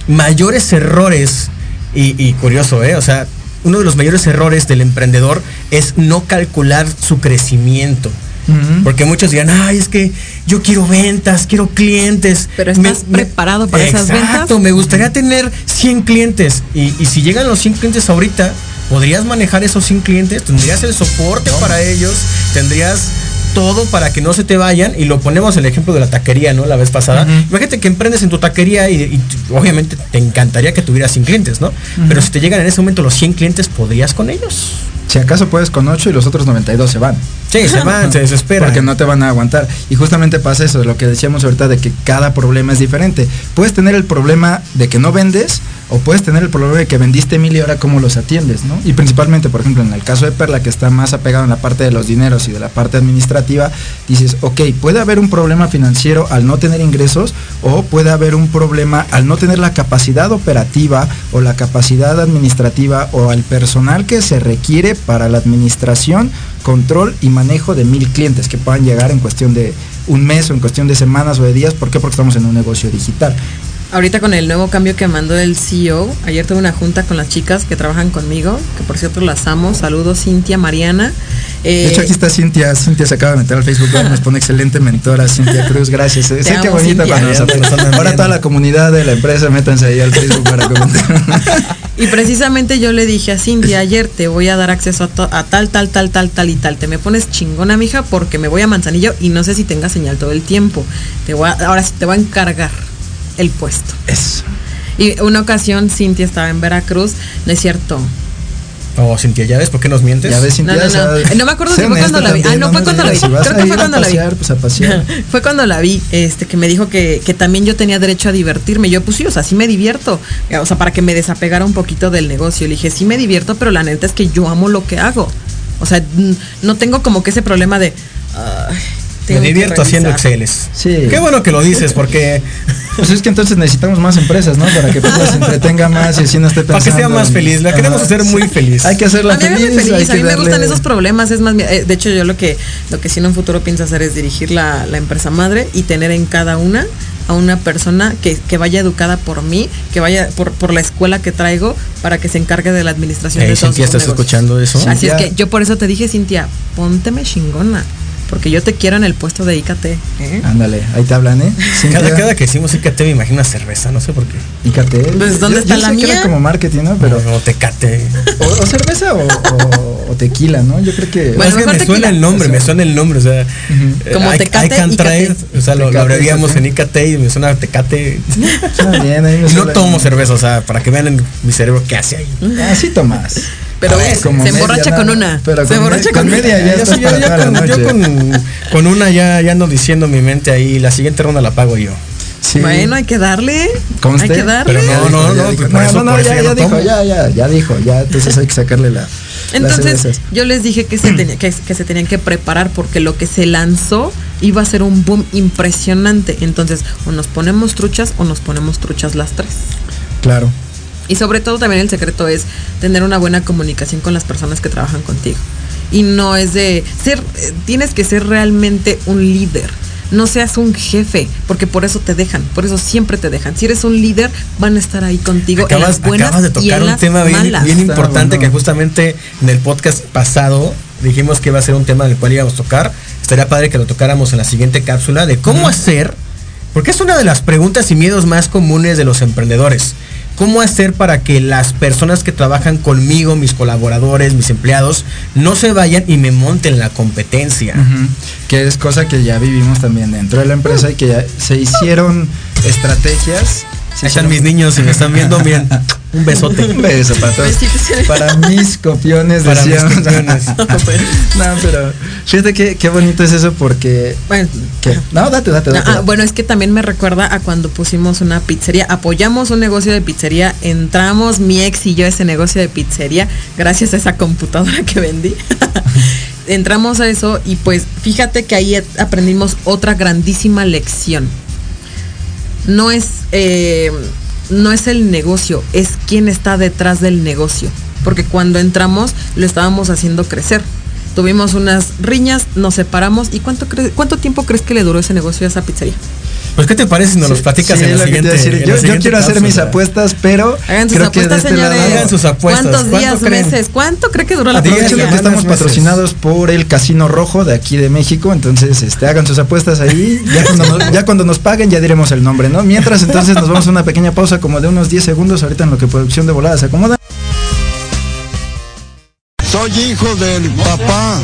mayores errores, y, y curioso, ¿eh? O sea, uno de los mayores errores del emprendedor es no calcular su crecimiento. Porque muchos dirán, ay, es que yo quiero ventas, quiero clientes. Pero estás preparado para esas ventas. Exacto, me gustaría tener 100 clientes. Y, y si llegan los 100 clientes ahorita, ¿podrías manejar esos 100 clientes? ¿Tendrías el soporte para ellos? ¿Tendrías todo para que no se te vayan? Y lo ponemos el ejemplo de la taquería, ¿no? La vez pasada. Imagínate que emprendes en tu taquería y, y obviamente te encantaría que tuvieras 100 clientes, ¿no? Pero si te llegan en ese momento los 100 clientes, ¿podrías con ellos? Si acaso puedes con 8 y los otros 92 se van. Sí, se van, se desesperan. Porque no te van a aguantar. Y justamente pasa eso, lo que decíamos ahorita de que cada problema es diferente. Puedes tener el problema de que no vendes o puedes tener el problema de que vendiste mil y ahora cómo los atiendes, ¿no? Y principalmente, por ejemplo, en el caso de Perla, que está más apegado en la parte de los dineros y de la parte administrativa, dices, ok, puede haber un problema financiero al no tener ingresos o puede haber un problema al no tener la capacidad operativa o la capacidad administrativa o al personal que se requiere para la administración, control y manejo de mil clientes que puedan llegar en cuestión de un mes o en cuestión de semanas o de días. ¿Por qué? Porque estamos en un negocio digital. Ahorita con el nuevo cambio que mandó el CEO, ayer tuve una junta con las chicas que trabajan conmigo, que por cierto las amo. Saludos Cintia, Mariana. de hecho aquí está Cintia, Cintia se acaba de meter al Facebook, nos pone excelente mentora, Cintia Cruz, gracias. Sé qué bonita para nosotros. Ahora toda la comunidad de la empresa, métanse ahí al Facebook para comentar. Y precisamente yo le dije a Cintia ayer, te voy a dar acceso a, a, tal, tal, tal, tal, tal y tal. Te me pones chingona, mija, porque me voy a Manzanillo y no sé si tenga señal todo el tiempo. Te voy a, ahora sí te voy a encargar el puesto. Eso. Y una ocasión Cintia estaba en Veracruz, no es cierto. Oh, Cintia, ¿ya ves por qué nos mientes? Ya ves, Cintia, no, no, no. no me acuerdo si fue cuando la vi. Ah, no, fue cuando la vi. Creo que fue cuando la vi. Pues a pasear. fue cuando la vi, este, que me dijo que, que también yo tenía derecho a divertirme. Yo, pues sí, o sea, sí me divierto. O sea, para que me desapegara un poquito del negocio. Le dije, sí me divierto, pero la neta es que yo amo lo que hago. O sea, no tengo como que ese problema de. Uh, me divierto haciendo Exceles. Sí. Qué bueno que lo dices, porque. Pues es que entonces necesitamos más empresas, ¿no? Para que las entretenga más y así no esté pensando. Para que sea más feliz. La queremos hacer muy feliz. Hay que hacerla a mí feliz. Me feliz. hay a mí me gustan esos problemas. Es más, de hecho, yo lo que, lo que sí en un futuro pienso hacer es dirigir la, la empresa madre y tener en cada una a una persona que, que, vaya educada por mí, que vaya por, por, la escuela que traigo para que se encargue de la administración hey, de todos Cintia, ¿estás negocios. escuchando eso? Así es que yo por eso te dije, Cintia, pónteme chingona. Porque yo te quiero en el puesto de IKT. ¿eh? Ándale, ahí te hablan, ¿eh? Cada, cada, que decimos IKT me imagino cerveza, no sé por qué. IKT. Pues, ¿dónde yo, está yo la sé mía? Que era como marketing, ¿no? Pero, o, o tecate. O, o cerveza o, o, o, tequila, ¿no? Yo creo que. Bueno, es que me tequila. suena el nombre, o sea, me suena el nombre, o sea. Uh -huh. Como I, tecate. I can try, o sea, lo, lo abreviamos en IKT y me suena tecate. Suena bien, ahí me no suena tomo bien. cerveza, o sea, para que vean en mi cerebro qué hace ahí. Así tomas. Pero ver, se emborracha con una. Pero se con, emborracha con con media ya, yo, con, noche. yo con, con una ya, ya ando diciendo mi mente ahí, la siguiente ronda la pago yo. Sí. Bueno, hay que darle. Conste, hay que darle. Pero no, no, no, dijo, por no, eso- no, no, por eso ya, ya ya dijo, ya, ya, ya dijo, ya, entonces hay que sacarle la. las Entonces, yo les dije que se, tenía, que, que se tenían que preparar porque lo que se lanzó iba a ser un boom impresionante. Entonces, o nos ponemos truchas o nos ponemos truchas las tres. Claro. Y sobre todo también el secreto es tener una buena comunicación con las personas que trabajan contigo. Y no es de ser, tienes que ser realmente un líder. No seas un jefe, porque por eso te dejan, por eso siempre te dejan. Si eres un líder, van a estar ahí contigo en Acabas, las buenas acabas de y tocar en un las tema bien, importante bueno. que justamente en el podcast pasado dijimos que iba a ser un tema del cual íbamos a tocar. Estaría padre que lo tocáramos en la siguiente cápsula de cómo hacer, porque es una de las preguntas y miedos más comunes de los emprendedores. ¿Cómo hacer para que las personas que trabajan conmigo, mis colaboradores, mis empleados, no se vayan y me monten la competencia? Que es cosa que ya vivimos también dentro de la empresa y que ya se hicieron estrategias. Se Ahí están mis niños y me están viendo, miren, un besote. Un beso para todos. Besitos. Para mis copiones, Para mis decíamos. copiones. no, pero fíjate que qué bonito es eso porque. Bueno, ¿qué? No, date, date, date. Ah, bueno, es que también me recuerda a cuando pusimos una pizzería, apoyamos un negocio de pizzería, entramos mi ex y yo a ese negocio de pizzería gracias a esa computadora que vendí. entramos a eso y pues fíjate que ahí aprendimos otra grandísima lección. No es, eh, no es el negocio, es quién está detrás del negocio. Porque cuando entramos lo estábamos haciendo crecer. Tuvimos unas riñas, nos separamos. ¿Y cuánto, cuánto tiempo crees que le duró ese negocio a esa pizzería? Pues, ¿qué te parece si nos los platicas Sí, en la que siguiente? decir. en la Yo, quiero hacer mis apuestas, pero Hagan sus creo que de apuestas, este lado. señores. Hagan sus apuestas. ¿Cuántos días, ¿Cuánto creen? meses? ¿Cuánto cree que duró la? Aprovechando que estamos meses. patrocinados por el Casino Rojo de aquí de México, entonces este, hagan sus apuestas ahí. Ya cuando, nos, ya cuando nos paguen ya diremos el nombre, ¿no? Mientras entonces nos vamos a una pequeña pausa como de unos 10 segundos ahorita en lo que producción de volada se acomoda. Soy hijo del papá.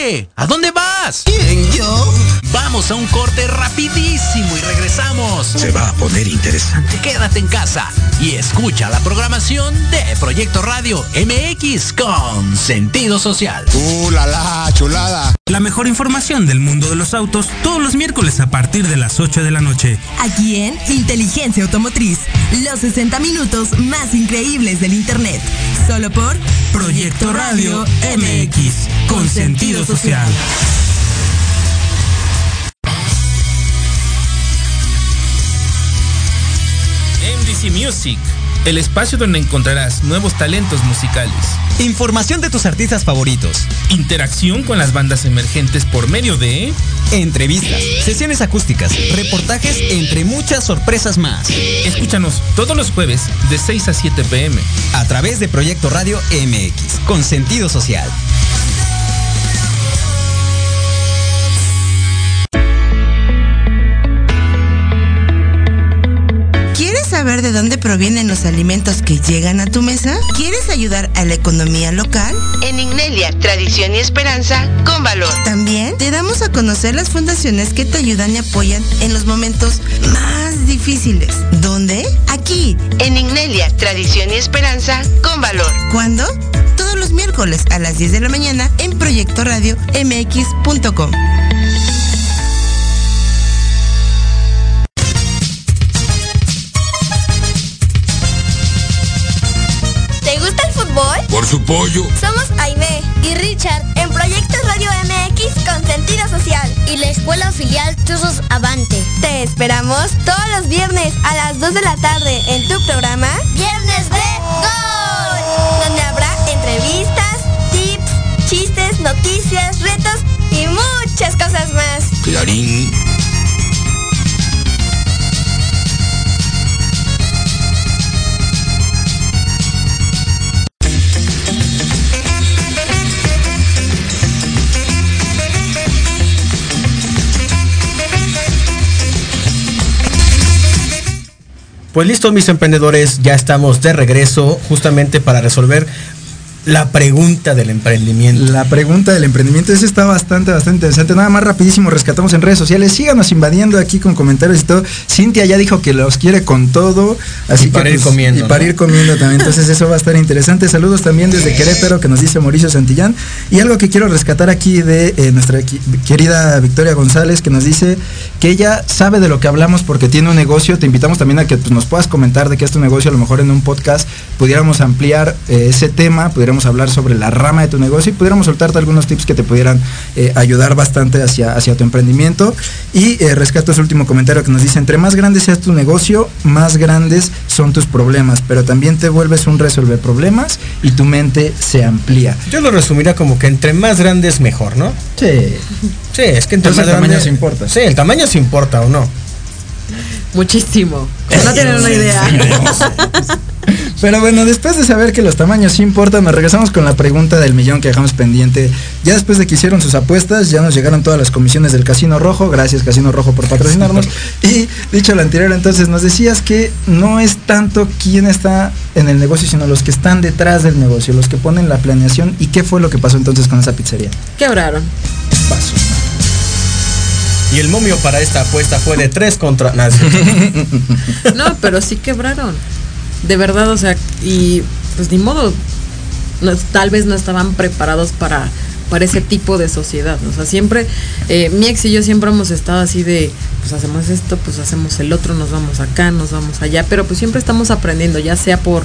Oye, ¿a dónde vas? ¿Quién, yo? Vamos a un corte rapidísimo y regresamos. Se va a poner interesante. Quédate en casa y escucha la programación de Proyecto Radio MX con sentido social. Uh, la la, chulada. La mejor información del mundo de los autos todos los miércoles a partir de las 8 de la noche. Aquí en Inteligencia Automotriz, los 60 minutos más increíbles del Internet. Solo por Proyecto Radio MX con sentido social. MDC Music, el espacio donde encontrarás nuevos talentos musicales. Información de tus artistas favoritos. Interacción con las bandas emergentes por medio de Entrevistas, sesiones acústicas, reportajes, entre muchas sorpresas más. Escúchanos todos los jueves de 6 a 7 pm. A través de Proyecto Radio MX, con sentido social. Saber de dónde provienen los alimentos que llegan a tu mesa? ¿Quieres ayudar a la economía local? En Ignelia, Tradición y Esperanza, con valor. También te damos a conocer las fundaciones que te ayudan y apoyan en los momentos más difíciles. ¿Dónde? Aquí, en Ignelia, Tradición y Esperanza, con valor. ¿Cuándo? Todos los miércoles a las 10 de la mañana en Proyecto Radio MX.com. Por su pollo. Somos Aime y Richard en Proyecto Radio MX con sentido social y la escuela filial Chuzos Avante. Te esperamos todos los viernes a las 2 de la tarde en tu programa Viernes de Gol, donde habrá entrevistas, tips, chistes, noticias, retos y muchas cosas más. Clarín. Pues listo, mis emprendedores, ya estamos de regreso justamente para resolver la pregunta del emprendimiento. La pregunta del emprendimiento, esa está bastante, bastante interesante. Nada más rapidísimo, rescatamos en redes sociales. Síganos invadiendo aquí con comentarios y todo. Cintia ya dijo que los quiere con todo. Así Y que, para ir pues, comiendo, Y para ¿no? ir comiendo también. Entonces eso va a estar interesante. Saludos también desde Querétaro que nos dice Mauricio Santillán. Y algo que quiero rescatar aquí de eh, nuestra querida Victoria González que nos dice que ella sabe de lo que hablamos porque tiene un negocio. Te invitamos también a que pues, nos puedas comentar de qué es tu negocio. A lo mejor en un podcast pudiéramos ampliar eh, ese tema, pudiéramos hablar sobre la rama de tu negocio y pudiéramos soltarte algunos tips que te pudieran eh, ayudar bastante hacia, hacia tu emprendimiento. Y eh, rescato ese último comentario que nos dice, entre más grande sea tu negocio, más grandes son tus problemas, pero también te vuelves un resolver problemas y tu mente se amplía. Yo lo resumiría como que entre más grande es mejor, ¿no? Sí. Sí, es que entre Entonces más el tamaño grande- sí importa. Sí, el tamaño sí importa o no. Muchísimo. Como no tienen una idea. Pero bueno, después de saber que los tamaños sí importan, nos regresamos con la pregunta del millón que dejamos pendiente. Ya después de que hicieron sus apuestas, ya nos llegaron todas las comisiones del Casino Rojo. Gracias Casino Rojo por patrocinarnos. y dicho lo anterior, entonces nos decías que no es tanto quién está en el negocio, sino los que están detrás del negocio, los que ponen la planeación. ¿Y qué fue lo que pasó entonces con esa pizzería? Quebraron. Paso. Y el momio para esta apuesta fue de 3 contra. nada, No, pero sí quebraron. De verdad, o sea, y pues ni modo. No, tal vez no estaban preparados para, para ese tipo de sociedad. O sea, siempre, eh, mi ex y yo siempre hemos estado así de, pues hacemos esto, pues hacemos el otro, nos vamos acá, nos vamos allá, pero pues siempre estamos aprendiendo, ya sea por,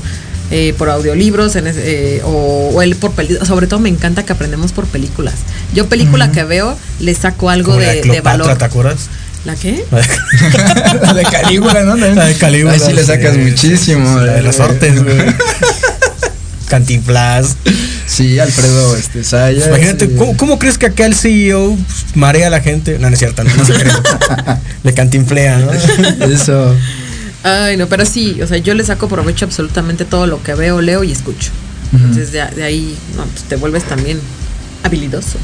eh, por audiolibros en ese- eh, o, o él por películas. Sobre todo me encanta que aprendemos por películas. Yo película que veo, le saco algo Como la de, valor. ¿te acuerdas? ¿La qué? la de Calígula, ¿no? La de Calígula. Ahí sí le sacas sí, muchísimo. La de las ortes, güey. Cantinflas. Sí, Alfredo este, Sayas. Imagínate, eh, ¿cómo, cómo crees que acá el CEO pues, marea a la gente? No, no es cierto, no, no se cree. Le cantinflea, ¿no? Eso. Ay, no, pero sí, o sea, yo le saco provecho absolutamente todo lo que veo, leo y escucho. Entonces de, de ahí, no, pues te vuelves también habilidoso.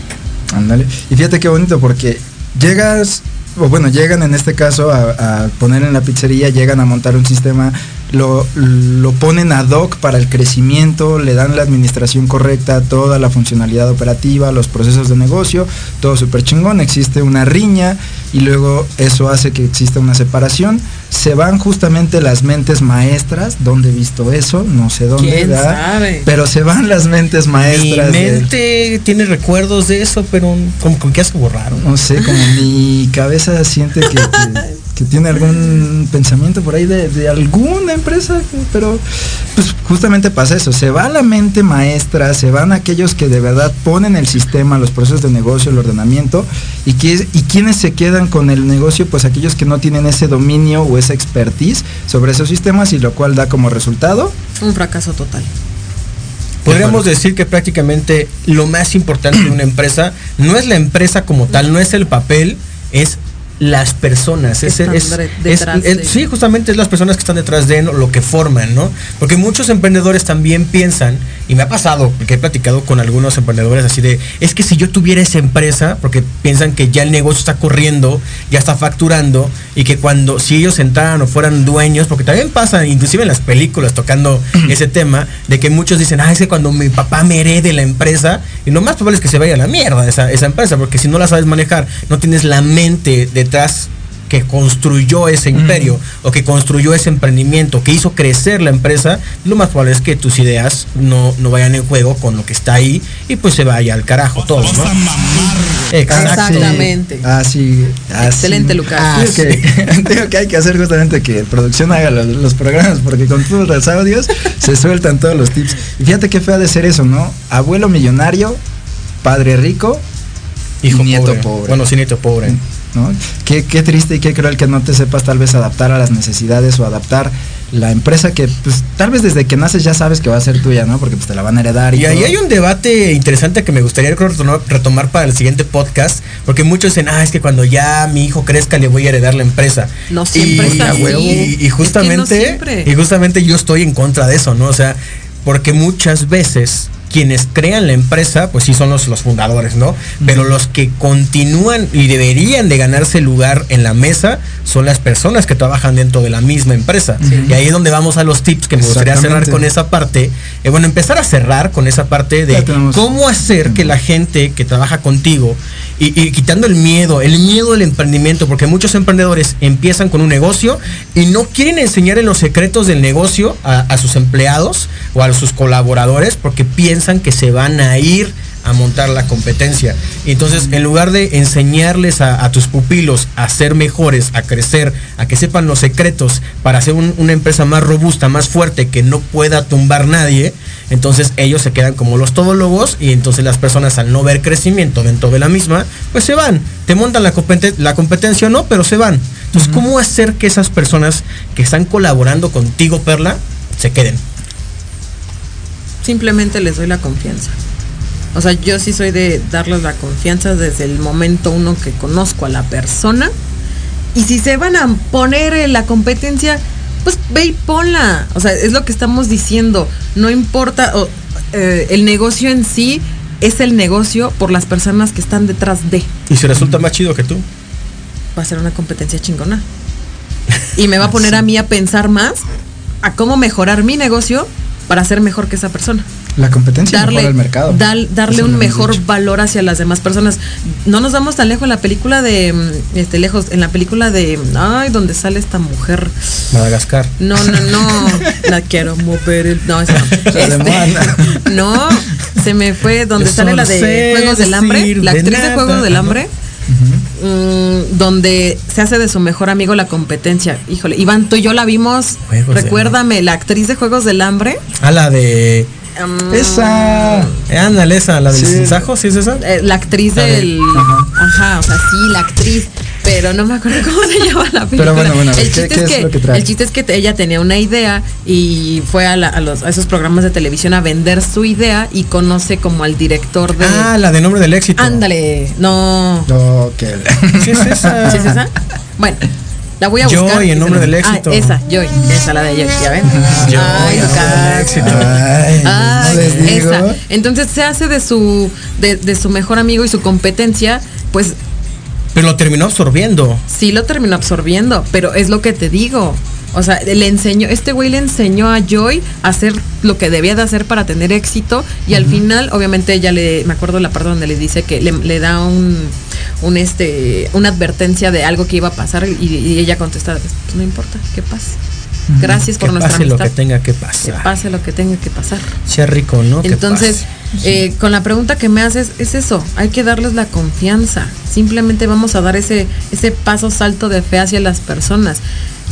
Ándale. Y fíjate qué bonito porque llegas, o bueno, llegan en este caso a, a poner en la pizzería, llegan a montar un sistema, lo, lo ponen ad hoc para el crecimiento, le dan la administración correcta, toda la funcionalidad operativa, los procesos de negocio, todo súper chingón, existe una riña y luego eso hace que exista una separación. Se van justamente las mentes maestras, ¿dónde he visto eso? No sé dónde, ¿Quién ¿verdad? sabe? Pero se van las mentes Mi maestras. del- mente tiene recuerdos de eso, pero como con que se borraron. no sé, como mi cabeza siente que, que- que tiene algún pensamiento por ahí de, de alguna empresa, pero pues justamente pasa eso, se va la mente maestra, se van aquellos que de verdad ponen el sistema, los procesos de negocio, el ordenamiento, y, que, y quienes se quedan con el negocio, pues aquellos que no tienen ese dominio o esa expertise sobre esos sistemas, y lo cual da como resultado Un fracaso total. Podríamos decir que prácticamente lo más importante de una empresa no es la empresa como tal, no es el papel, es las personas. Es, de. sí, justamente es las personas que están detrás de lo que forman, ¿no? Porque muchos emprendedores también piensan, y me ha pasado, porque he platicado con algunos emprendedores así de, es que si yo tuviera esa empresa, porque piensan que ya el negocio está corriendo, ya está facturando, y que cuando, si ellos entraran o fueran dueños, porque también pasa, inclusive en las películas tocando ese tema, de que muchos dicen, ah, es que cuando mi papá me herede la empresa, y lo más probable es que se vaya a la mierda esa, esa empresa, porque si no la sabes manejar, no tienes la mente detrás que construyó ese imperio o que construyó ese emprendimiento, que hizo crecer la empresa, lo más probable es que tus ideas no, no vayan en juego con lo que está ahí y pues se vaya al carajo todo, ¿no? Exactamente. Así, así. Excelente, Lucas. Ah, que, digo que hay que hacer justamente que producción haga los, los programas, porque con todos los audios se sueltan todos los tips. Y fíjate qué fea de ser eso, ¿no? Abuelo millonario, padre rico, Hijo nieto pobre. pobre. Bueno, sí, nieto pobre. ¿No? Qué, qué triste y qué cruel que no te sepas tal vez adaptar a las necesidades o adaptar la empresa que pues tal vez desde que naces ya sabes que va a ser tuya, ¿no? Porque pues te la van a heredar y, Y ahí todo. hay un debate interesante que me gustaría retomar, para el siguiente podcast, porque muchos dicen, ah, es que cuando ya mi hijo crezca le voy a heredar la empresa. No siempre y, es así. y- y Es que no justamente, siempre. y justamente yo estoy en contra de eso, ¿no? O sea, porque muchas veces quienes crean la empresa, pues sí son los, los fundadores, ¿no? Pero los que continúan y deberían de ganarse lugar en la mesa son las personas que trabajan dentro de la misma empresa. Y ahí es donde vamos a los tips que me gustaría cerrar con esa parte. Eh, bueno, empezar a cerrar con esa parte de cómo hacer que la gente que trabaja contigo y, quitando el miedo, el miedo del emprendimiento, porque muchos emprendedores empiezan con un negocio y no quieren enseñarle los secretos del negocio a, sus empleados o a sus colaboradores porque piensan que se van a ir a montar la competencia. Entonces, en lugar de enseñarles a, tus pupilos a ser mejores, a crecer, a que sepan los secretos para hacer un- una empresa más robusta, más fuerte, que no pueda tumbar nadie, entonces ellos se quedan como los todólogos y entonces las personas al no ver crecimiento dentro de la misma, pues se van. Te montan la, competen- la competencia o no, pero se van. Entonces, ¿cómo hacer que esas personas que están colaborando contigo, Perla, se queden? Simplemente les doy la confianza. O sea, yo sí soy de darles la confianza desde el momento uno que conozco a la persona. Y si se van a poner en la competencia, pues ve y ponla. O sea, es lo que estamos diciendo. No importa, eh, el negocio en sí es el negocio por las personas que están detrás de. Y si resulta más chido que tú. Va a ser una competencia chingona. Y me va a poner a mí a pensar más a cómo mejorar mi negocio para ser mejor que esa persona La competencia darle, el mercado. dal- darle un mejor dicho. valor hacia las demás personas. No nos vamos tan lejos en la película de mm, este lejos en la película de ay donde sale esta mujer. Madagascar. No, no, no. la quiero mover el no, esa no. Este, no, se me fue donde Yo sale la de Juegos del Hambre, la actriz de. Juegos del. Hambre. mm, donde se hace de su mejor amigo la competencia. Híjole, Iván, tú y yo la vimos. Juegos recuérdame, la actriz de Juegos del Hambre. A la de. Mm, Esa. Eh, ándale, esa, la del Sí. sinsajo, ¿sí es esa? eh, la actriz del ajá. ajá. o sea sí la actriz pero no me acuerdo cómo se llama la película. Pero bueno, bueno, el, ¿qué- chiste qué es es que, lo que trae? el chiste es que te- ella tenía una idea y fue a, la- a los, a esos programas de televisión a vender su idea y conoce como al director de... Ah, la de nombre del éxito. Ándale, no. No, que. Sí, es esa. ¿Sí es esa? Bueno, la voy a Joy, buscar. en nombre del Ah, éxito. esa, Joy, esa la de Joy, ¿ya ven? Joy, Ay, éxito. Ay, Ay, no les digo. esa. Entonces se hace de su de, de su mejor amigo y su competencia, pues Pero lo terminó absorbiendo. sí lo terminó absorbiendo, pero es lo que te digo. O sea, le enseñó, este güey le enseñó a Joy a hacer lo que debía de hacer para tener éxito y al final, obviamente, ella le, me acuerdo la parte donde le dice que le, le da un, un este, una advertencia de algo que iba a pasar y, y ella contesta, pues no importa, que pase. Gracias por que nuestra pase lo que tenga que que pasar. pase lo que tenga que pasar. Sea rico, ¿no? Que Entonces, eh, con la pregunta que me haces, es eso, hay que darles la confianza. Simplemente vamos a dar ese, ese paso salto de fe hacia las personas.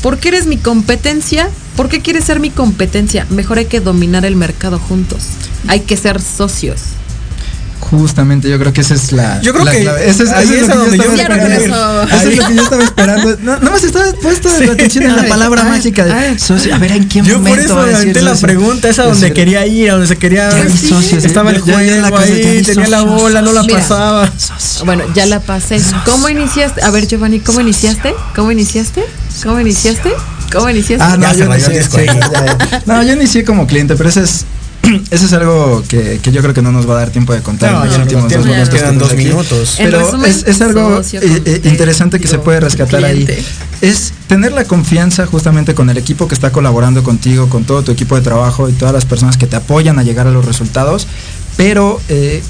¿Por qué eres mi competencia? ¿Por qué quieres ser mi competencia? Mejor hay que dominar el mercado juntos. Hay que ser socios. Justamente, yo creo que esa es la. Yo creo la que. Ese es, ese es lo que yo yo estaba esperando. Eso es lo que yo estaba esperando. No, no más estaba puesto la atención en la palabra ay, mágica de ay. socio. A ver, ¿en qué Yo momento por eso va a decir aventé la pregunta, esa donde Decir, quería ir, a donde se quería. Ya socios, Estaba ya- el en la juego casa, ahí, tenía la bola, no la Mira. pasaba. Bueno, ya la pasé. ¿Cómo iniciaste? A ver, Giovanni, ¿cómo iniciaste? ¿Cómo iniciaste? ¿Cómo iniciaste? ¿Cómo iniciaste? Ah, no, yo inicié, sí, no, yo inicié como cliente, pero ese es, ese es algo que, que yo creo que no nos va a dar tiempo de contar No, en los no últimos dos minutos. quedan dos Pero resumen, es, es algo eh, eh, interesante que se puede rescatar ahí. Es tener la confianza justamente con el equipo que está colaborando contigo, con todo tu equipo de trabajo y todas las personas que te apoyan a llegar a los resultados. Pero eh,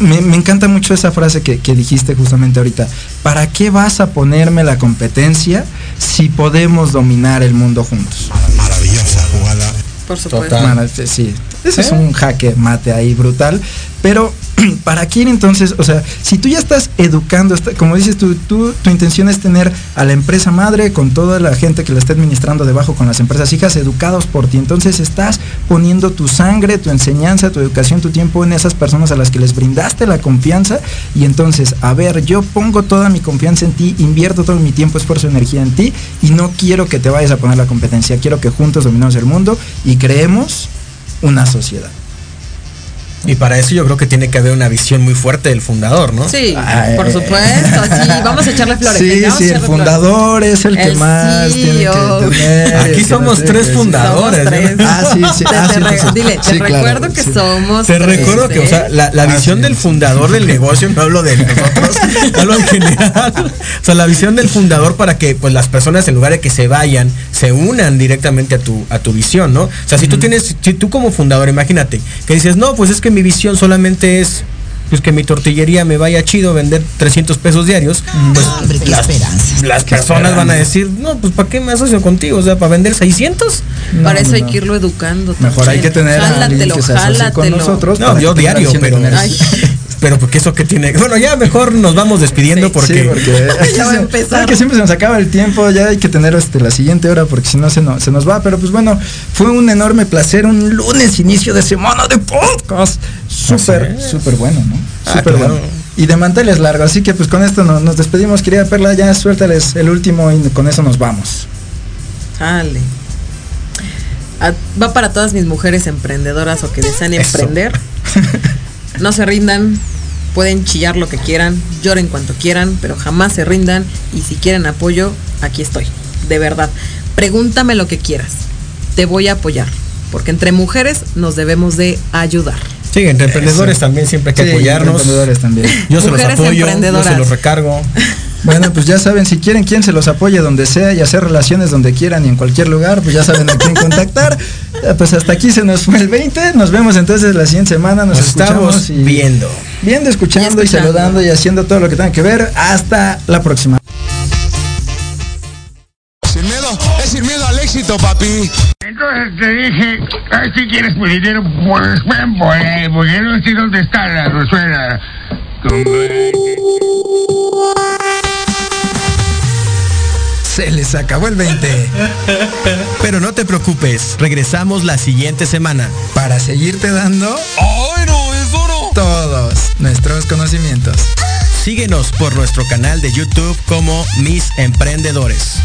me, me encanta mucho esa frase que, que dijiste justamente ahorita. ¿Para qué vas a ponerme la competencia si podemos dominar el mundo juntos? Maravillosa jugada. Por supuesto. Total. Sí, ese es ¿Eh? un jaque mate ahí brutal. Pero, ¿para quién entonces? O sea, si tú ya estás educando, como dices tú, tú, tu intención es tener a la empresa madre con toda la gente que la está administrando debajo, con las empresas hijas educados por ti. Entonces estás poniendo tu sangre, tu enseñanza, tu educación, tu tiempo en esas personas a las que les brindaste la confianza. Y entonces, a ver, yo pongo toda mi confianza en ti, invierto todo mi tiempo, esfuerzo, energía en ti y no quiero que te vayas a poner la competencia. Quiero que juntos dominemos el mundo y creemos una sociedad. Y para eso yo creo que tiene que haber una visión muy fuerte del fundador, ¿no? Sí, Ay. por supuesto, sí, vamos a echarle flores. Sí, sí, el flores. fundador es el que El más tiene que CEO. tener. Aquí somos no tres fundadores. Somos tres. Ah, sí, sí. Te, Ah, te sí, re- sí. dile, te Sí, claro, recuerdo que sí. somos. Te tres, recuerdo que, o sea, ¿eh? la, la Ah, visión sí, del fundador sí. del negocio, no hablo de nosotros, hablo en general. O sea, la visión del fundador para que pues las personas en lugar de que se vayan, se unan directamente a tu, a tu visión, ¿no? O sea, si tú tienes, si tú como fundador, imagínate, que dices, no, pues es que mi visión solamente es pues que mi tortillería me vaya chido vender 300 pesos diarios, pues Hombre, qué las, personas van a decir, no, pues ¿para qué me asocio contigo? O sea, ¿para vender 600? Para eso hay no. que irlo educando. Mejor hay también. que tener a alguien Jálatelo, que se asocie con nosotros. No, yo diario, pero- Ay. Pero porque eso que tiene. Bueno, ya mejor nos vamos despidiendo Sí. porque. Sí, porque Ya va a se- empezar. sabe que siempre se nos acaba el tiempo, ya hay que tener este, la siguiente hora porque si no se nos, se nos va. Pero pues bueno, fue un enorme placer, un lunes inicio de semana de podcast. Súper, súper bueno, ¿no? Ah, Súper claro. bueno. Y de manteles largos, así que pues con esto no- nos despedimos, querida Perla, ya suéltales el último y con eso nos vamos. Sale. A- va para todas mis mujeres emprendedoras o que desean Eso. emprender. No se rindan, pueden chillar lo que quieran, lloren cuanto quieran, pero jamás se rindan y si quieren apoyo, aquí estoy. De verdad, pregúntame lo que quieras. Te voy a apoyar, porque entre mujeres nos debemos de ayudar. Sí, entre emprendedores Eso. también siempre hay que Sí, apoyarnos. emprendedores también. Yo se los apoyo, yo se los recargo. Bueno, pues ya saben, si quieren quien se los apoye donde sea y hacer relaciones donde quieran y en cualquier lugar, pues ya saben a quién contactar. Eh, Pues hasta aquí se nos fue el 20. Nos vemos entonces la siguiente semana. Nos, Nos escuchamos estamos y viendo. viendo, escuchando Y saludando y haciendo todo lo que tengan que ver. Hasta la próxima. Sin miedo, es sin miedo al éxito, papi. Entonces te dije, "Ay, si quieres mi dinero, pues ven por él, porque no sé dónde está la rosuela. Se les acabó el 20. Pero no te preocupes, regresamos la siguiente semana. Para seguirte dando ¡Ay, no, es oro! todos nuestros conocimientos. Síguenos por nuestro canal de YouTube como Mis Emprendedores.